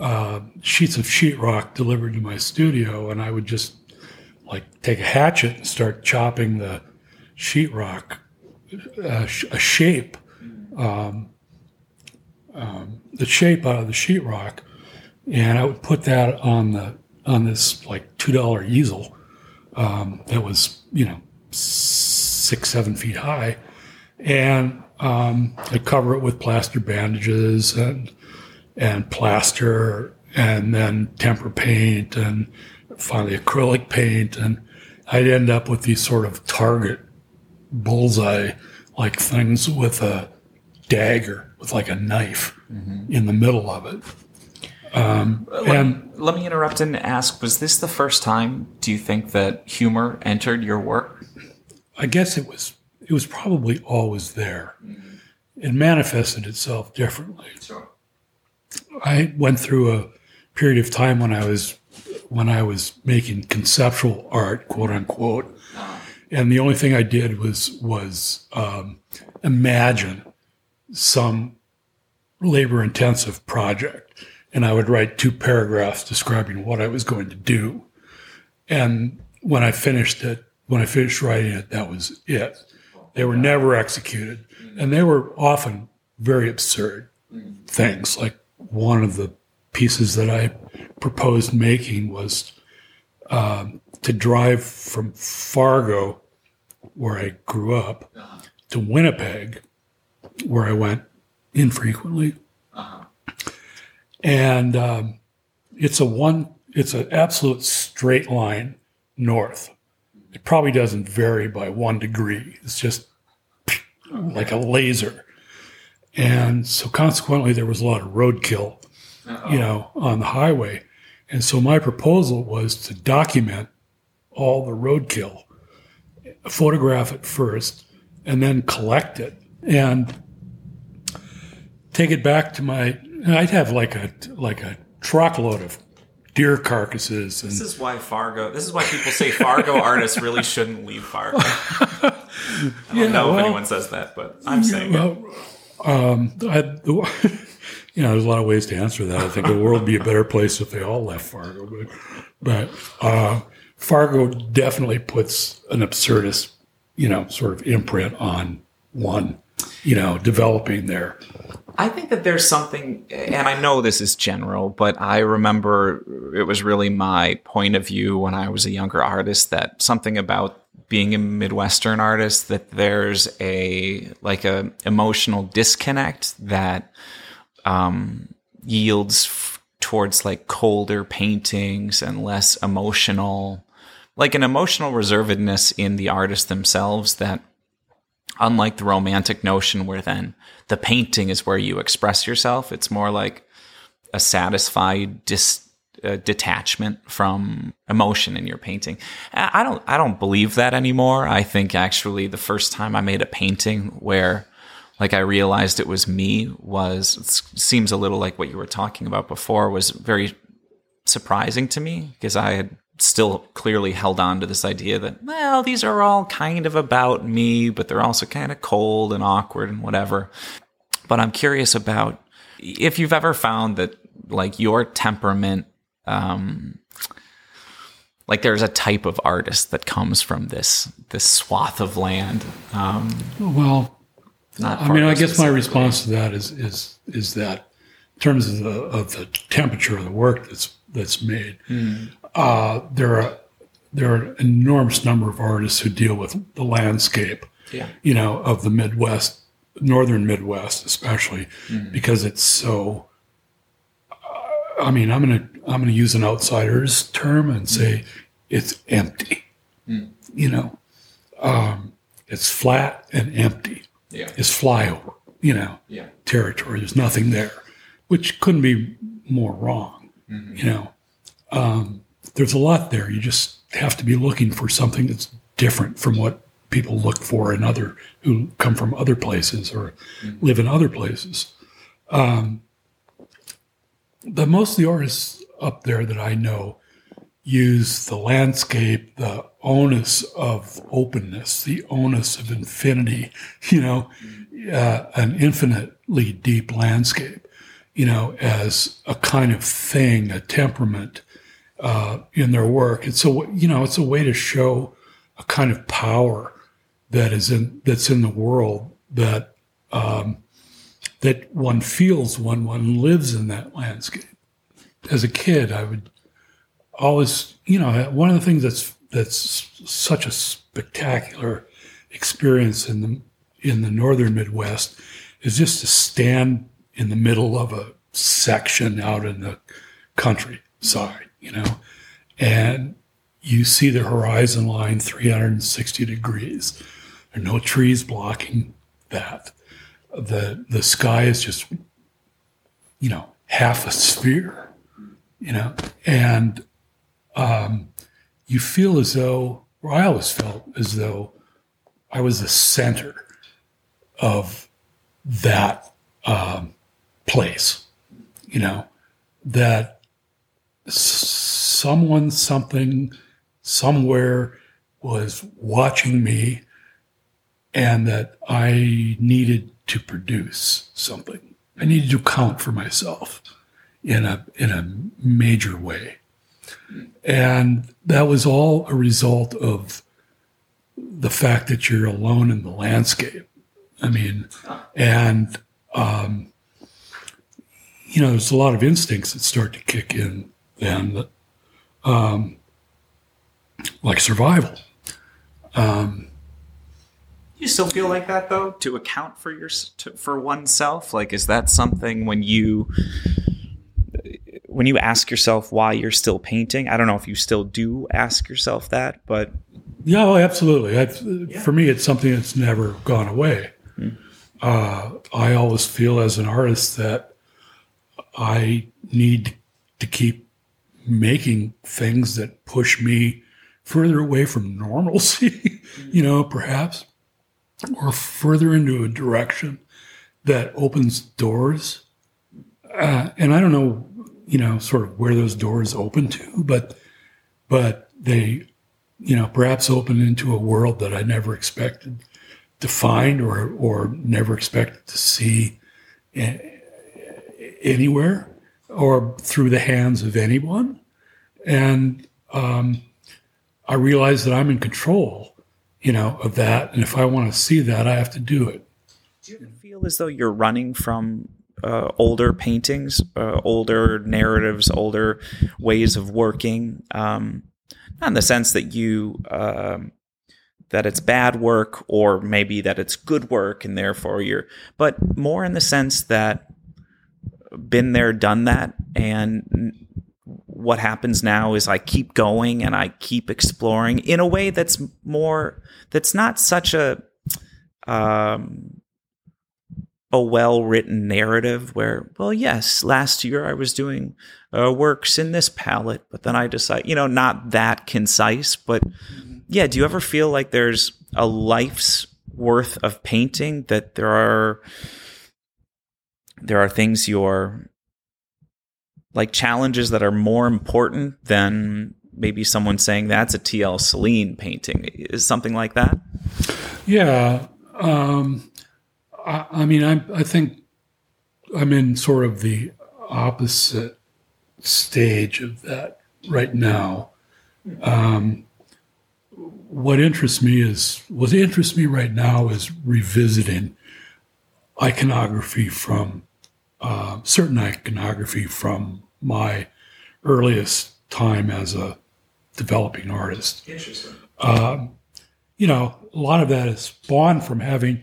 uh, sheets of sheetrock delivered to my studio, and I would just like take a hatchet and start chopping the sheetrock uh, sh- a shape, um, um, the shape out of the sheetrock, and I would put that on the on this like two dollar easel um, that was you know six seven feet high, and um, I'd cover it with plaster bandages and and plaster and then tempera paint and finally acrylic paint. And I'd end up with these sort of target bullseye like things with a dagger with like a knife in the middle of it. Um, and Let me interrupt and ask: Was this the first time? Do you think that humor entered your work? I guess it was it was probably always there. It manifested itself differently. Sure. I went through a period of time when I was when I was making conceptual art, quote unquote, and the only thing I did was was um, imagine some labor intensive project, and I would write two paragraphs describing what I was going to do, and when I finished it, when I finished writing it, that was it. They were never executed, and they were often very absurd things. Like one of the pieces that I proposed making was um, to drive from Fargo, where I grew up, to Winnipeg, where I went infrequently. And um, it's a one, it's an absolute straight line north. It probably doesn't vary by one degree. It's just like a laser. And so consequently, there was a lot of roadkill, you know, on the highway. And so my proposal was to document all the roadkill, photograph it first, and then collect it and take it back to my. And I'd have like a like a truckload of deer carcasses and This is why Fargo. This is why people say Fargo artists really shouldn't leave Fargo. I don't Yeah, know if anyone says that, but I'm saying it. Um, I, you know, there's a lot of ways to answer that. I think the world would be a better place if they all left Fargo, but but uh, Fargo definitely puts an absurdist, you know, sort of imprint on one, you know, developing there. I think that there's something, and I know this is general, but I remember it was really my point of view when I was a younger artist that something about being a Midwestern artist that there's a like a emotional disconnect that um, yields f- towards like colder paintings and less emotional, like an emotional reservedness in the artists themselves that unlike the romantic notion where then the painting is where you express yourself. It's more like a satisfied dis, uh, detachment from emotion in your painting. I don't I don't believe that anymore. I think actually the first time I made a painting where like I realized it was me was seems a little like what you were talking about before was very surprising to me because I had still clearly held on to this idea that, well, these are all kind of about me, but they're also kind of cold and awkward and whatever. But I'm curious about if you've ever found that, like, your temperament, um, like there's a type of artist that comes from this this swath of land. Um, Well, not I mean, I guess my response to that is is is that in terms of the of the temperature of the work that's that's made, uh, there are there are an enormous number of artists who deal with the landscape, Yeah. you know, of the Midwest, northern Midwest, especially because it's so. uh, I mean, I'm gonna I'm gonna use an outsider's term and say it's empty. You know, um, it's flat and empty. Yeah. It's flyover. You know, Yeah. territory. There's nothing there, which couldn't be more wrong. You know, um, there's a lot there. You just have to be looking for something that's different from what people look for in other who come from other places or live in other places. Um, but most of the artists up there that I know use the landscape, the onus of openness, the onus of infinity, you know, uh, an infinitely deep landscape, you know, as a kind of thing, a temperament uh, in their work. It's a, you know, it's a way to show a kind of power that is in that's in the world that um, that one feels when one lives in that landscape. As a kid, I would always, you know, one of the things that's that's such a spectacular experience in the in the northern Midwest is just to stand in the middle of a section out in the countryside, you know, and you see the horizon line 360 degrees. There are no trees blocking that. The the sky is just, you know, half a sphere, you know, and um, you feel as though, or I always felt as though I was the center of that um, place, you know, that someone, something, somewhere was watching me and that I needed to produce something. I needed to count for myself in a in a major way. And that was all a result of the fact that you're alone in the landscape. I mean, and um, you know, there's a lot of instincts that start to kick in then, um, like survival. You still feel like that though, to account for your to, for oneself. Like, is that something when you when you ask yourself why you're still painting? I don't know if you still do ask yourself that, but Yeah, oh, absolutely. I, For me, it's something that's never gone away. Uh, I always feel as an artist that I need to keep making things that push me further away from normalcy, you know, perhaps, or further into a direction that opens doors. Uh, and I don't know, you know, sort of where those doors open to, but but they you know, perhaps open into a world that I never expected to find or or never expected to see anywhere or through the hands of anyone. And um, I realize that I'm in control, you know, of that. And if I want to see that, I have to do it. do you feel as though you're running from uh, older paintings, uh, older narratives, older ways of working? Um, not in the sense that you um, that it's bad work or maybe that it's good work and therefore you're, but more in the sense that been there, done that, and what happens now is I keep going and I keep exploring in a way that's more that's not such a um, a well written narrative where well yes last year I was doing uh, works in this palette but then I decide you know not that concise but yeah do you ever feel like there's a life's worth of painting that there are there are things you're like challenges that are more important than maybe someone saying that's a TL Solien painting is something like that Yeah. Um, I, I mean, I, I think I'm in sort of the opposite stage of that right now. Um, what interests me is what interests me right now is revisiting iconography from uh, certain iconography from my earliest time as a developing artist. Interesting. You know, a lot of that is spawned from having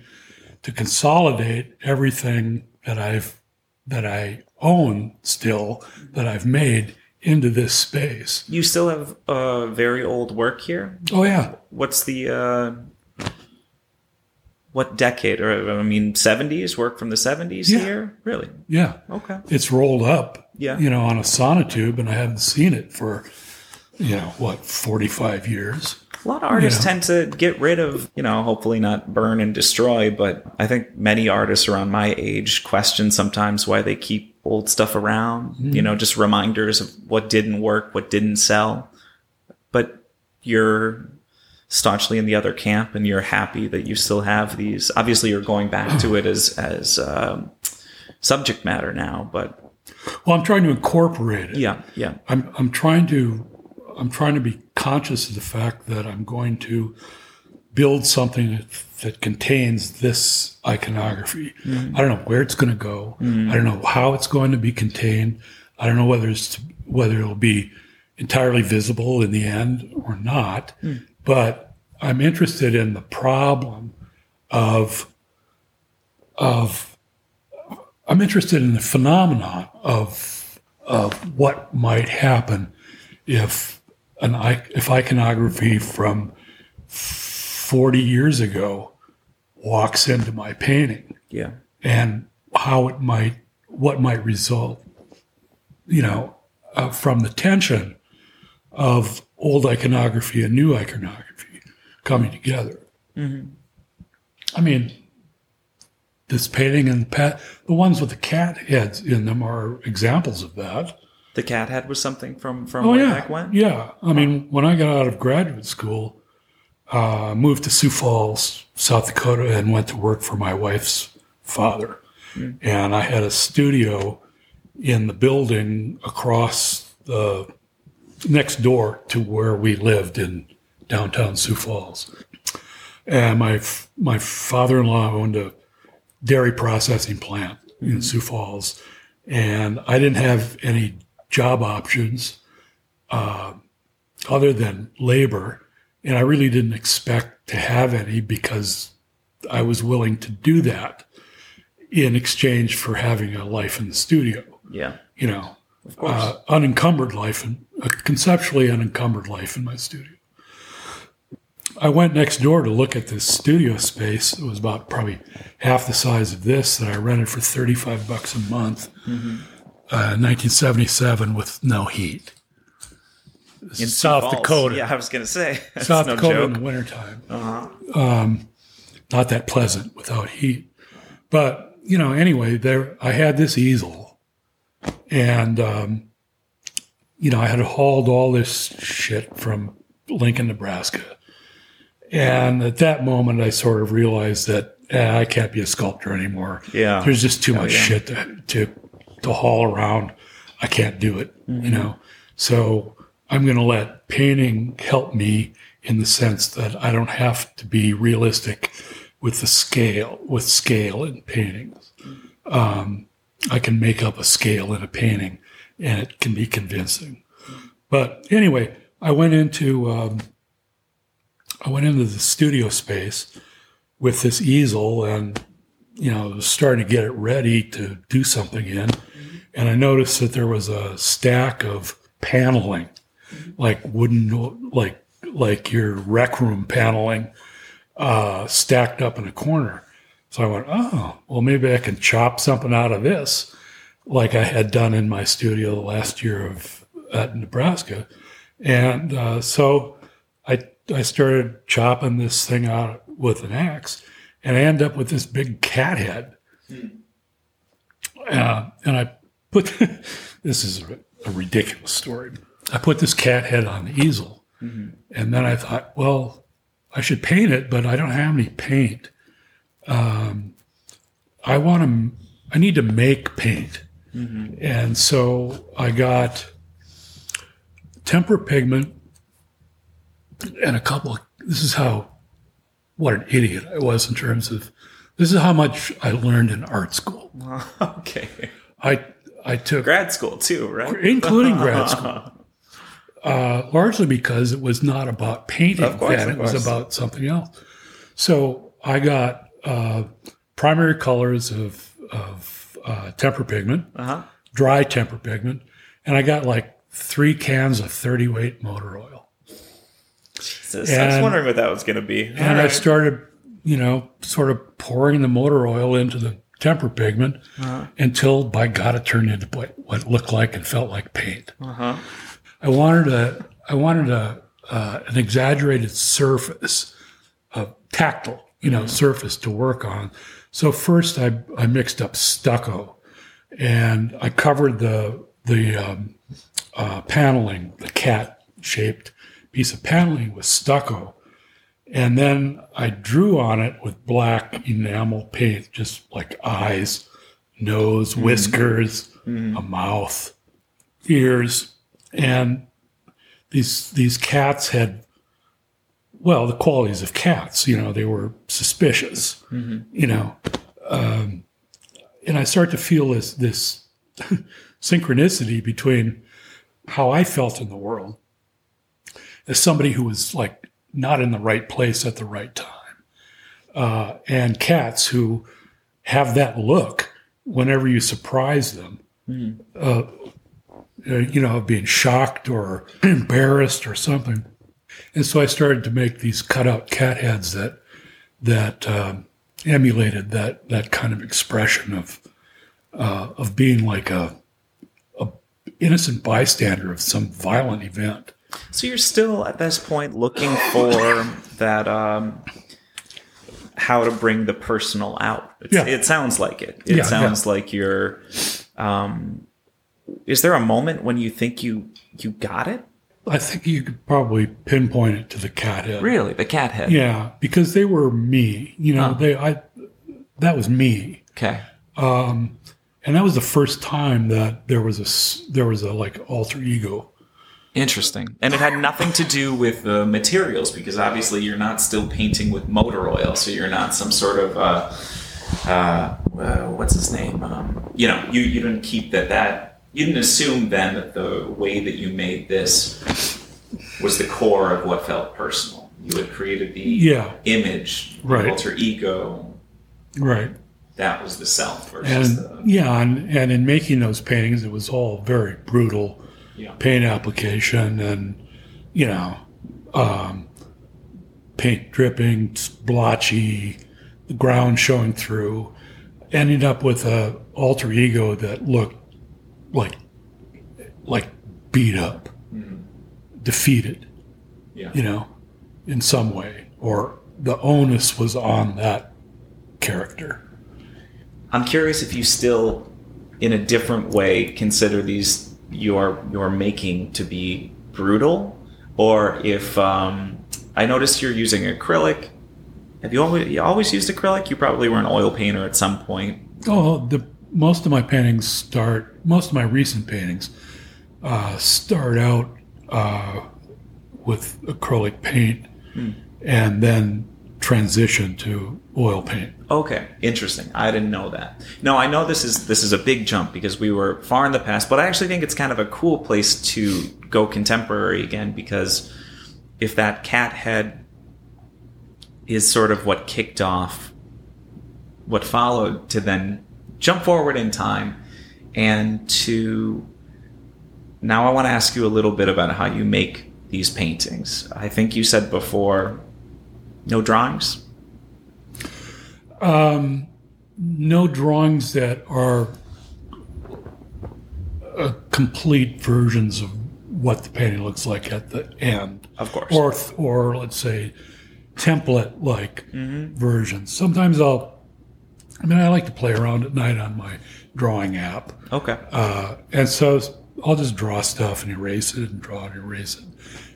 to consolidate everything that I've that I own still that I've made into this space. You still have uh, very old work here. Oh yeah, What's the uh, what decade? Or I mean, seventies work from the seventies Yeah. here. Really? yeah. Okay. It's rolled up, Yeah. you know, on a sonotube, and I haven't seen it for, you know, what forty five years. A lot of artists tend to get rid of, you know, hopefully not burn and destroy, but I think many artists around my age question sometimes why they keep old stuff around, you mm-hmm. know, just reminders of what didn't work, what didn't sell. But you're staunchly in the other camp and you're happy that you still have these. Obviously, you're going back to it as, as um, subject matter now, but Well, I'm trying to incorporate it. yeah, yeah. I'm I'm trying to I'm trying to be conscious of the fact that I'm going to build something that, that contains this iconography. Mm-hmm. I don't know where it's going to go. Mm-hmm. I don't know how it's going to be contained. I don't know whether it's whether it'll be entirely visible in the end or not. Hmm. But I'm interested in the problem of of I'm interested in the phenomenon of of what might happen if an if iconography from 40 years ago walks into my painting Yeah. and how it might what might result you know uh, from the tension of old iconography and new iconography coming together i mean this painting and pat the ones with the cat heads in them are examples of that The cat head was something from, from Oh way yeah, back when? yeah. I mean, when I got out of graduate school, uh, moved to Sioux Falls, South Dakota, and went to work for my wife's father. And I had a studio in the building across the next door to where we lived in downtown Sioux Falls. And my my father-in-law owned a dairy processing plant in Sioux Falls, and I didn't have any job options uh, other than labor, and I really didn't expect to have any because I was willing to do that in exchange for having a life in the studio. Yeah. You know, Of course. uh, unencumbered life and a conceptually unencumbered life in my studio. I went next door to look at this studio space. It was about probably half the size of this that I rented for 35 bucks a month. Uh, 1977 with no heat. In South. Dakota. Yeah, I was going to say. South no Dakota joke. in the wintertime. Uh Um, not that pleasant without heat. But, you know, anyway, there I had this easel and um, you know, I had hauled all this shit from Lincoln, Nebraska. And at that moment I sort of realized that eh, I can't be a sculptor anymore. Yeah. There's just too much yeah. shit to, to to haul around. I can't do it, you know. So I'm going to let painting help me in the sense that I don't have to be realistic with the scale with scale in paintings. Um, I can make up a scale in a painting, and it can be convincing. But anyway, I went into um, I went into the studio space with this easel and you know was starting to get it ready to do something in. And i noticed that there was a stack of paneling like wooden like like your rec room paneling uh, stacked up in a corner. So i went oh well maybe i can chop something out of this like i had done in my studio the last year of at nebraska and uh, so I I started chopping this thing out with an axe, and I end up with this big cat head. Uh, and I put this is a, a ridiculous story. I put this cat head on the easel, and then I thought, well, I should paint it, but I don't have any paint. Um, I want to. I need to make paint, and so I got tempera pigment and a couple. This is how what an idiot I was in terms of. This is how much I learned in art school. okay. I I took Grad school too, right? including grad school. uh, largely because it was not about painting Of course, then, of it was about something else. So I got uh, primary colors of, of uh, temper pigment, Uh-huh. dry temper pigment, and I got like three cans of 30 weight motor oil. So, I was wondering what that was going to be. And I started, you know, sort of pouring the motor oil into the temper pigment Uh-huh. until, by God, it turned into what, what looked like and felt like paint. Uh-huh. I wanted a, I wanted a, uh, an exaggerated surface, a tactile, you know, surface to work on. So first, I, I mixed up stucco, and I covered the the um, uh, paneling, the cat shaped piece of paneling with stucco, and then I drew on it with black enamel paint, just like eyes, nose, whiskers, a mouth, ears, and these these cats had well the qualities of cats. You know, they were suspicious. You know, um, and I start to feel this this synchronicity between how I felt in the world as somebody who was like not in the right place at the right time, uh, and cats who have that look whenever you surprise them. Uh, uh, you know, of being shocked or embarrassed or something. And so I started to make these cutout cat heads that that um, emulated that that kind of expression of uh, of being like a, a innocent bystander of some violent event. So you're still at this point looking for that um, how to bring the personal out. It's, Yeah. It sounds like it. It Yeah, sounds like you're. Um, is there a moment when you think you you got it? I think you could probably pinpoint it to the cat head. Really, the cat head. Yeah, because they were me. You know, Huh. they I that was me. Okay. Um, and that was the first time that there was a there was a like alter ego. Interesting. And it had nothing to do with the materials because obviously you're not still painting with motor oil, so you're not some sort of uh, uh, uh, what's his name? Um, you know, you you didn't keep that that you didn't assume then that the way that you made this was the core of what felt personal. You had created the Yeah. image, the Right. alter ego. Right. That was the self versus And the yeah, and, and in making those paintings, it was all very brutal yeah. paint application, and you know, um, paint dripping, splotchy, the ground showing through. Ended up with a alter ego that looked like like beat up, defeated. Yeah. you know, in some way, or the onus was on that character. I'm curious if you still, in a different way, consider these you're you're making to be brutal, or if um, I noticed you're using acrylic. Have you always you always used acrylic? You probably were an oil painter at some point. Oh, the most of my paintings start. Most of my recent paintings uh, start out uh, with acrylic paint, and then transition to oil paint. Okay, interesting. I didn't know that. No, I know this is this is a big jump because we were far in the past, but I actually think it's kind of a cool place to go contemporary again because if that cat head is sort of what kicked off what followed to then jump forward in time and to now I want to ask you a little bit about how you make these paintings. I think you said before no drawings. no drawings that are uh, complete versions of what the painting looks like at the end. Of course. Or, or let's say, template like Mm-hmm. versions. Sometimes I'll, I mean, I like to play around at night on my drawing app. Okay. Uh, and so I'll just draw stuff and erase it and draw and erase it.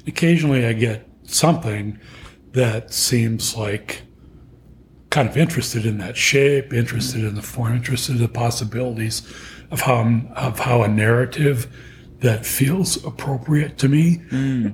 Occasionally I get something that seems like kind of interested in that shape, interested in the form, interested in the possibilities of how of how a narrative that feels appropriate to me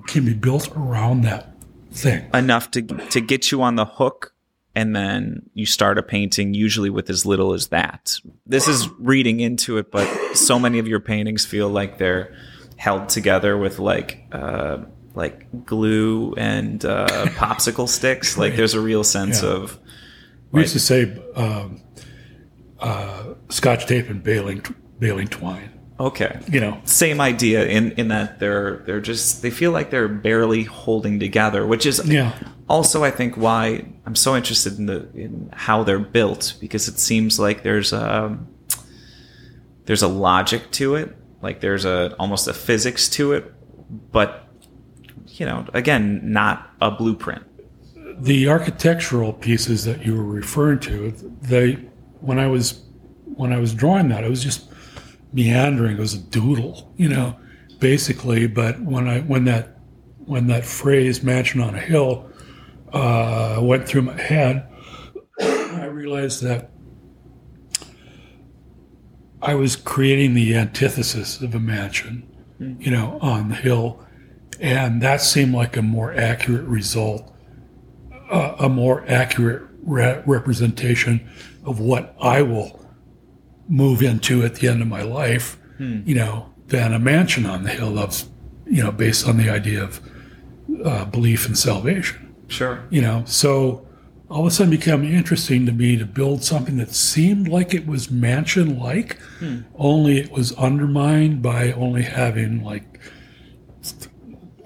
can be built around that thing. enough to to get you on the hook and then you start a painting usually with as little as that this is reading into it but so many of your paintings feel like they're held together with like uh, like glue and uh, popsicle sticks. Like there's a real sense Yeah. of We used to say um, uh, scotch tape and baling baling twine. Okay. You know, Same idea in, in that they're they're just they feel like they're barely holding together, which is Yeah. also I think why I'm so interested in the in how they're built because it seems like there's a there's a logic to it, like there's a almost a physics to it, but you know, again, not a blueprint. the architectural pieces that you were referring to, they when I was when I was drawing that, I was just meandering. It was a doodle, you know, basically. But when I when that when that phrase "mansion on a hill" uh, went through my head, I realized that I was creating the antithesis of a mansion, you know, on the hill, and that seemed like a more accurate result a, a more accurate re- representation of what I will move into at the end of my life, you know, than a mansion on the hill of, you know, based on the idea of uh, belief in salvation, Sure. you know. So all of a sudden it became interesting to me to build something that seemed like it was mansion like, only it was undermined by only having like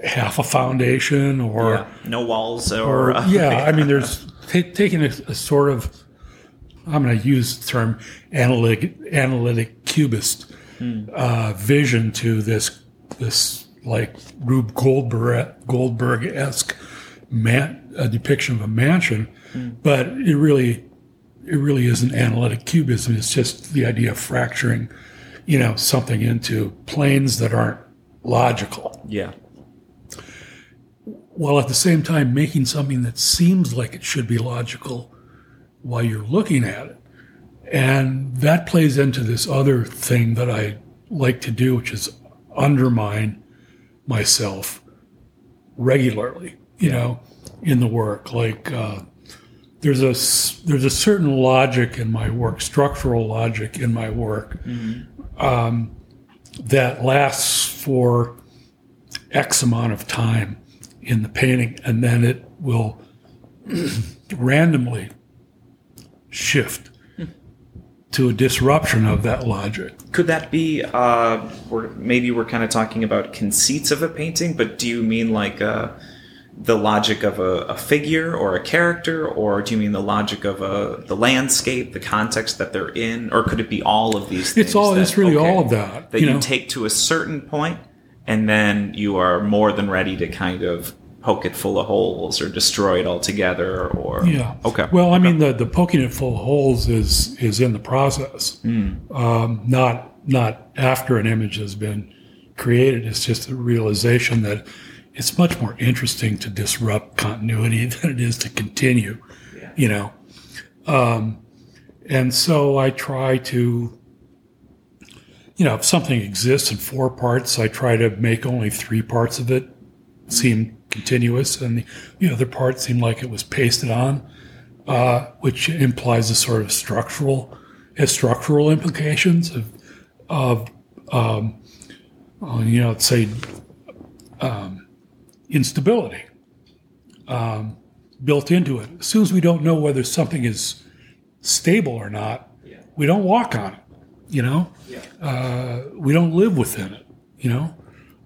half a foundation or Yeah. No walls or, or uh, yeah, I mean, there's ta taking a, a sort of I'm going to use the term analytic analytic cubist uh, vision to this this like Rube Goldberg Goldberg esque man a depiction of a mansion, but it really it really isn't analytic cubism. It's just the idea of fracturing, you know, something into planes that aren't logical yeah. while at the same time making something that seems like it should be logical while you're looking at it. And that plays into this other thing that I like to do, which is undermine myself regularly, you know, in the work. Like uh, there's a there's a certain logic in my work, structural logic in my work, um, that lasts for X amount of time in the painting, and then it will randomly shift to a disruption of that logic. Could that be? Uh, we're, maybe we're kind of talking about conceits of a painting, but do you mean like uh, the logic of a, a figure or a character, or do you mean the logic of a the landscape, the context that they're in, or could it be all of these? things It's all. that- it's really okay, all of that. that you you, take to a certain point, and then you are more than ready to kind of poke it full of holes or destroy it altogether, or Yeah. okay, Well, I mean, the, the poking it full of holes is is in the process, Hmm. um, not not after an image has been created. It's just a realization that it's much more interesting to disrupt continuity than it is to continue. You know, um, and so I try to. You know, if something exists in four parts, I try to make only three parts of it seem continuous, and the, the other part seemed like it was pasted on, uh, which implies a sort of structural, has structural implications of, of um, you know, let's say, um, instability um, built into it. As soon as we don't know whether something is stable or not, we don't walk on it. You know, uh, we don't live within it. You know.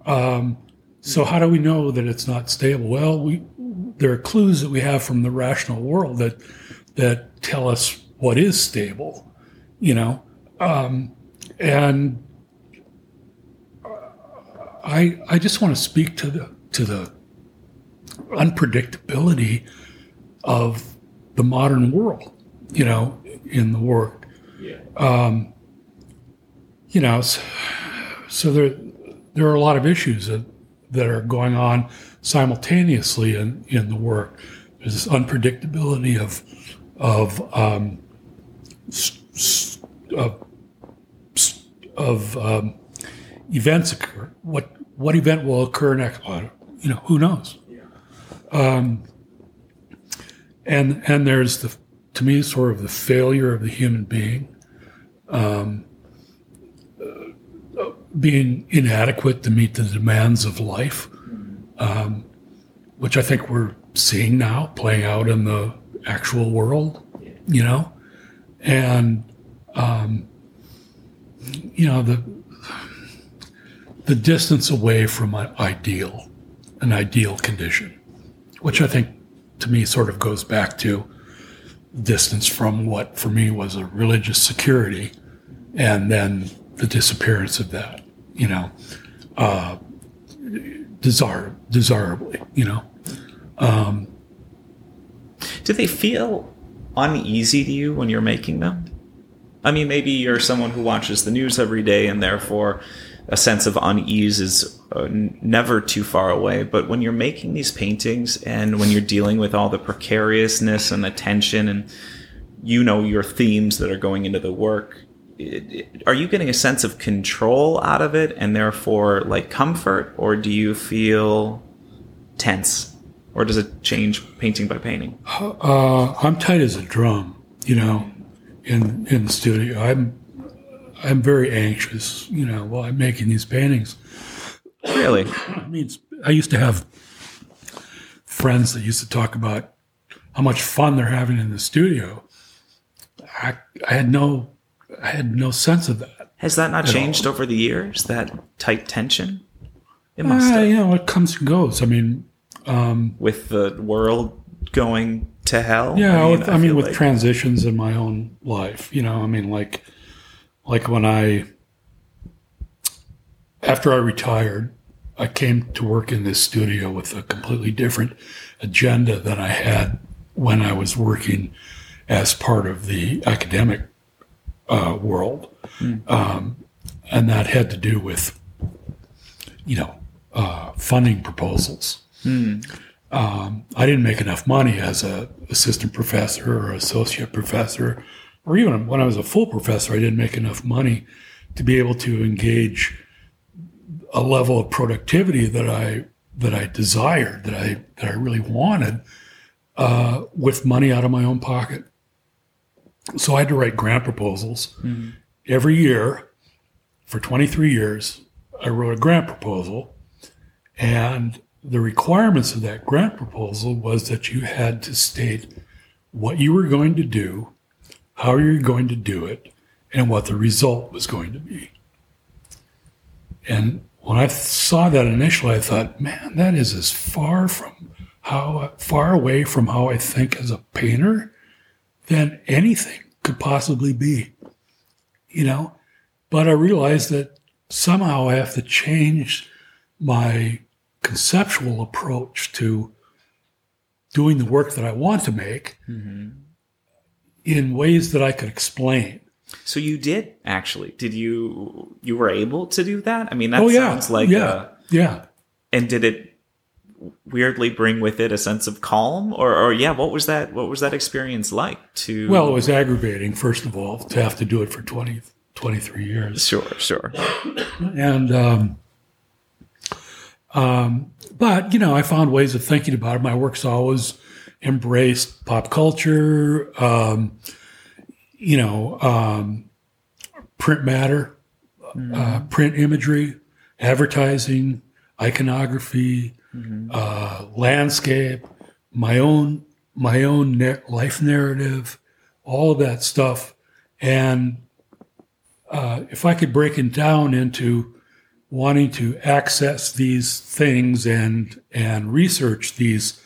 Um, so how do we know that it's not stable? Well, we there are clues that we have from the rational world that that tell us what is stable, you know, um, and I I just want to speak to the to the unpredictability of the modern world, you know, in the work. Um, you know, s- so there there are a lot of issues that that are going on simultaneously in, in the work. There's this unpredictability of of um, of, of um, events occur. What what event will occur next? You know, who knows? Um, and and there's the to me sort of the failure of the human being. Um, being inadequate to meet the demands of life, um, which I think we're seeing now playing out in the actual world, you know, and um, you know the the distance away from an ideal, an ideal condition, which I think to me sort of goes back to distance from what for me was a religious security and then the disappearance of that, you know, uh, desire, desirably, you know. Um, Do they feel uneasy to you when you're making them? I mean, maybe you're someone who watches the news every day and therefore a sense of unease is uh, never too far away. But when you're making these paintings and when you're dealing with all the precariousness and the tension and you know your themes that are going into the work, are you getting a sense of control out of it and therefore like comfort, or do you feel tense, or does it change painting by painting? Uh, I'm tight as a drum, you know, in in the studio. I'm I'm very anxious, you know, while I'm making these paintings. Really? I mean, I used to have friends that used to talk about how much fun they're having in the studio. I, I had no, I had no sense of that. Has that not changed over the years? That tight tension? It must Uh, have. you know, it comes and goes. I mean, With the world going to hell? yeah, with, I mean, with like- transitions in my own life, you know, I mean, like, like when I, after I retired, I came to work in this studio with a completely different agenda than I had when I was working as part of the academic uh, world. Um, and that had to do with, you know, uh, funding proposals. Um, I didn't make enough money as a assistant professor or associate professor, or even when I was a full professor, I didn't make enough money to be able to engage a level of productivity that I that I desired, that I that I really wanted, uh, with money out of my own pocket. So I had to write grant proposals mm-hmm. every year for 23 years. I wrote a grant proposal, and the requirements of that grant proposal was that you had to state what you were going to do, how you were going to do it, and what the result was going to be. And when I saw that initially, I thought, man, that is as far from how far away from how I think as a painter than anything could possibly be. You know, but I realized that somehow I have to change my conceptual approach to doing the work that I want to make in ways that I could explain. So you did actually? Did you you were able to do that? I mean, that oh yeah, sounds like yeah, uh, yeah. and did it weirdly bring with it a sense of calm or or yeah, what was that what was that experience like to Well, it was aggravating, first of all, to have to do it for 20, 23 years. Sure, sure. And, um, um, but, you know, I found ways of thinking about it. My work's always embraced pop culture, um, you know, um, print matter, uh, print imagery, advertising, iconography, uh, landscape, my own my own na- life narrative, all of that stuff, and uh, if I could break it down into wanting to access these things and and research these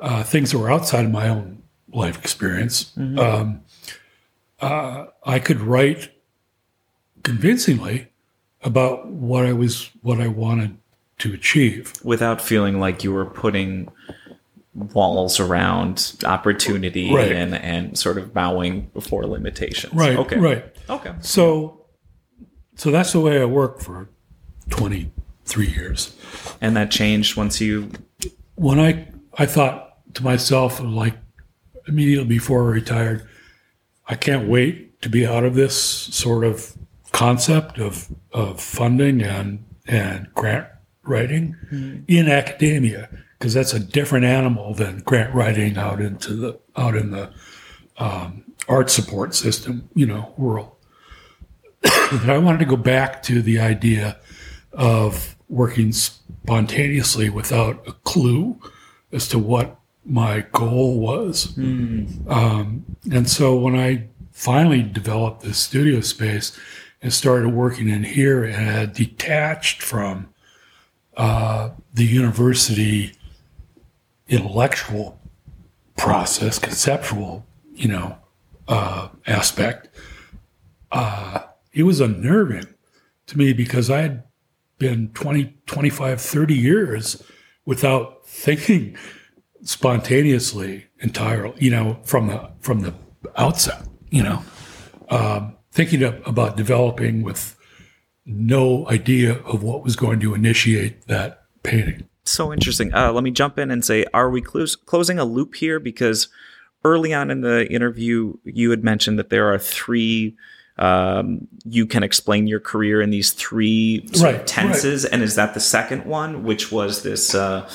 uh, things that were outside of my own life experience, um, uh, I could write convincingly about what I was what I wanted to achieve. Without feeling like you were putting walls around opportunity Right. and and sort of bowing before limitations. Right. Okay. Right. Okay. So, so that's the way I worked for twenty three years. And that changed once you when I I thought to myself like immediately before I retired, I can't wait to be out of this sort of concept of of funding and and grant writing in academia because that's a different animal than grant writing out into the out in the um, art support system you know world. I wanted to go back to the idea of working spontaneously without a clue as to what my goal was. Hmm. Um, and so when I finally developed this studio space and started working in here and had detached from the university intellectual process, conceptual, you know, uh, aspect, uh, it was unnerving to me because I had been 20, 25, 30 years without thinking spontaneously entirely, you know, from the from the outset, you know, um, thinking of, about developing with no idea of what was going to initiate that painting. So interesting. Uh, let me jump in and say, are we close, closing a loop here? Because early on in the interview, you had mentioned that there are three. Um, you can explain your career in these three Right, tenses, and is that the second one, which was this uh,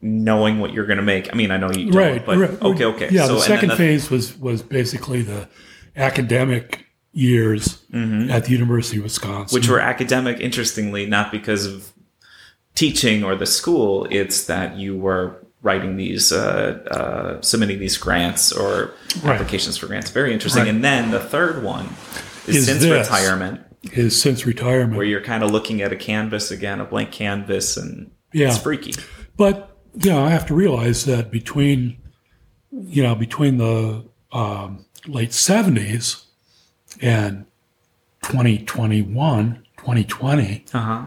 knowing what you're going to make? I mean, I know you don't, right, but right. okay, okay. Yeah, So, the second the- phase was was basically the academic years at the University of Wisconsin, Mm-hmm. which were academic, interestingly, not because of teaching or the school. It's that you were writing these, uh, uh, submitting these grants or Right. applications for grants. Very interesting. Right. And then the third one is, Is since this. retirement, is since retirement. where you're kind of looking at a canvas again, a blank canvas, and Yeah. it's freaky. But you know, I have to realize that between you know between the um, late seventies and 2021, 2020, Uh huh.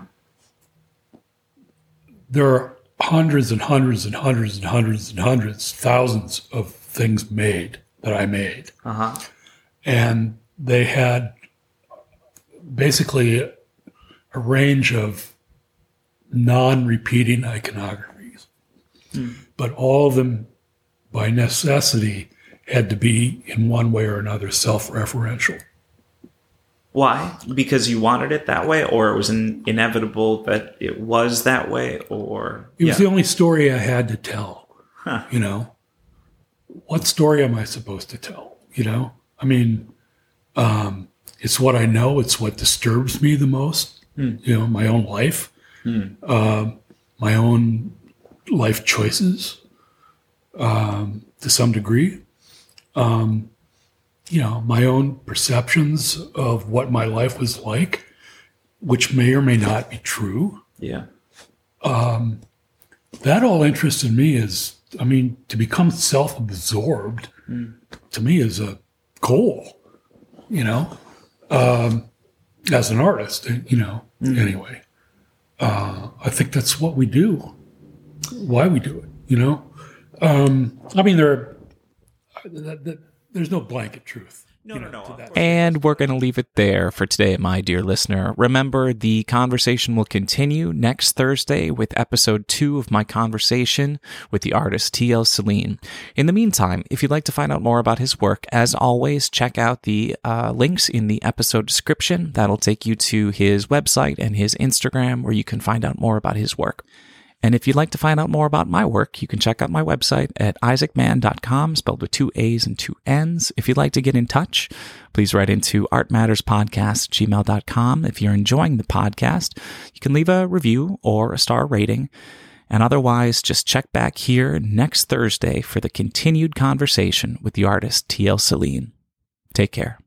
there are hundreds and hundreds and hundreds and hundreds and hundreds, thousands of things made that I made. Uh huh. and they had basically a range of non-repeating iconographies, but all of them, by necessity, had to be in one way or another self-referential. Why? Because you wanted it that way, or it was in, inevitable that it was that way, or It was Yeah. the only story I had to tell. Huh. You know, what story am I supposed to tell? You know, I mean, um, it's what I know. It's what disturbs me the most. You know, my own life, um, my own life choices, um, to some degree. Um, you know, my own perceptions of what my life was like, which may or may not be true. Yeah. that all interested me is i mean to become self-absorbed to me is a goal you know? Um, as an artist you know anyway. Uh, i think that's what we do why we do it you know? Um, i mean there are, that, that, there's no blanket truth No, you no, know, no, to of that. course. And we're going to leave it there for today, my dear listener. Remember, the conversation will continue next Thursday with episode two of my conversation with the artist T.L. Solien. In the meantime, if you'd like to find out more about his work, as always, check out the uh, links in the episode description. That'll take you to his website and his Instagram where you can find out more about his work. And if you'd like to find out more about my work, you can check out my website at isaacmann.com, spelled with two A's and two N's. If you'd like to get in touch, please write into artmatterspodcast@gmail.com. If you're enjoying the podcast, you can leave a review or a star rating. And otherwise, just check back here next Thursday for the continued conversation with the artist T.L. Solien. Take care.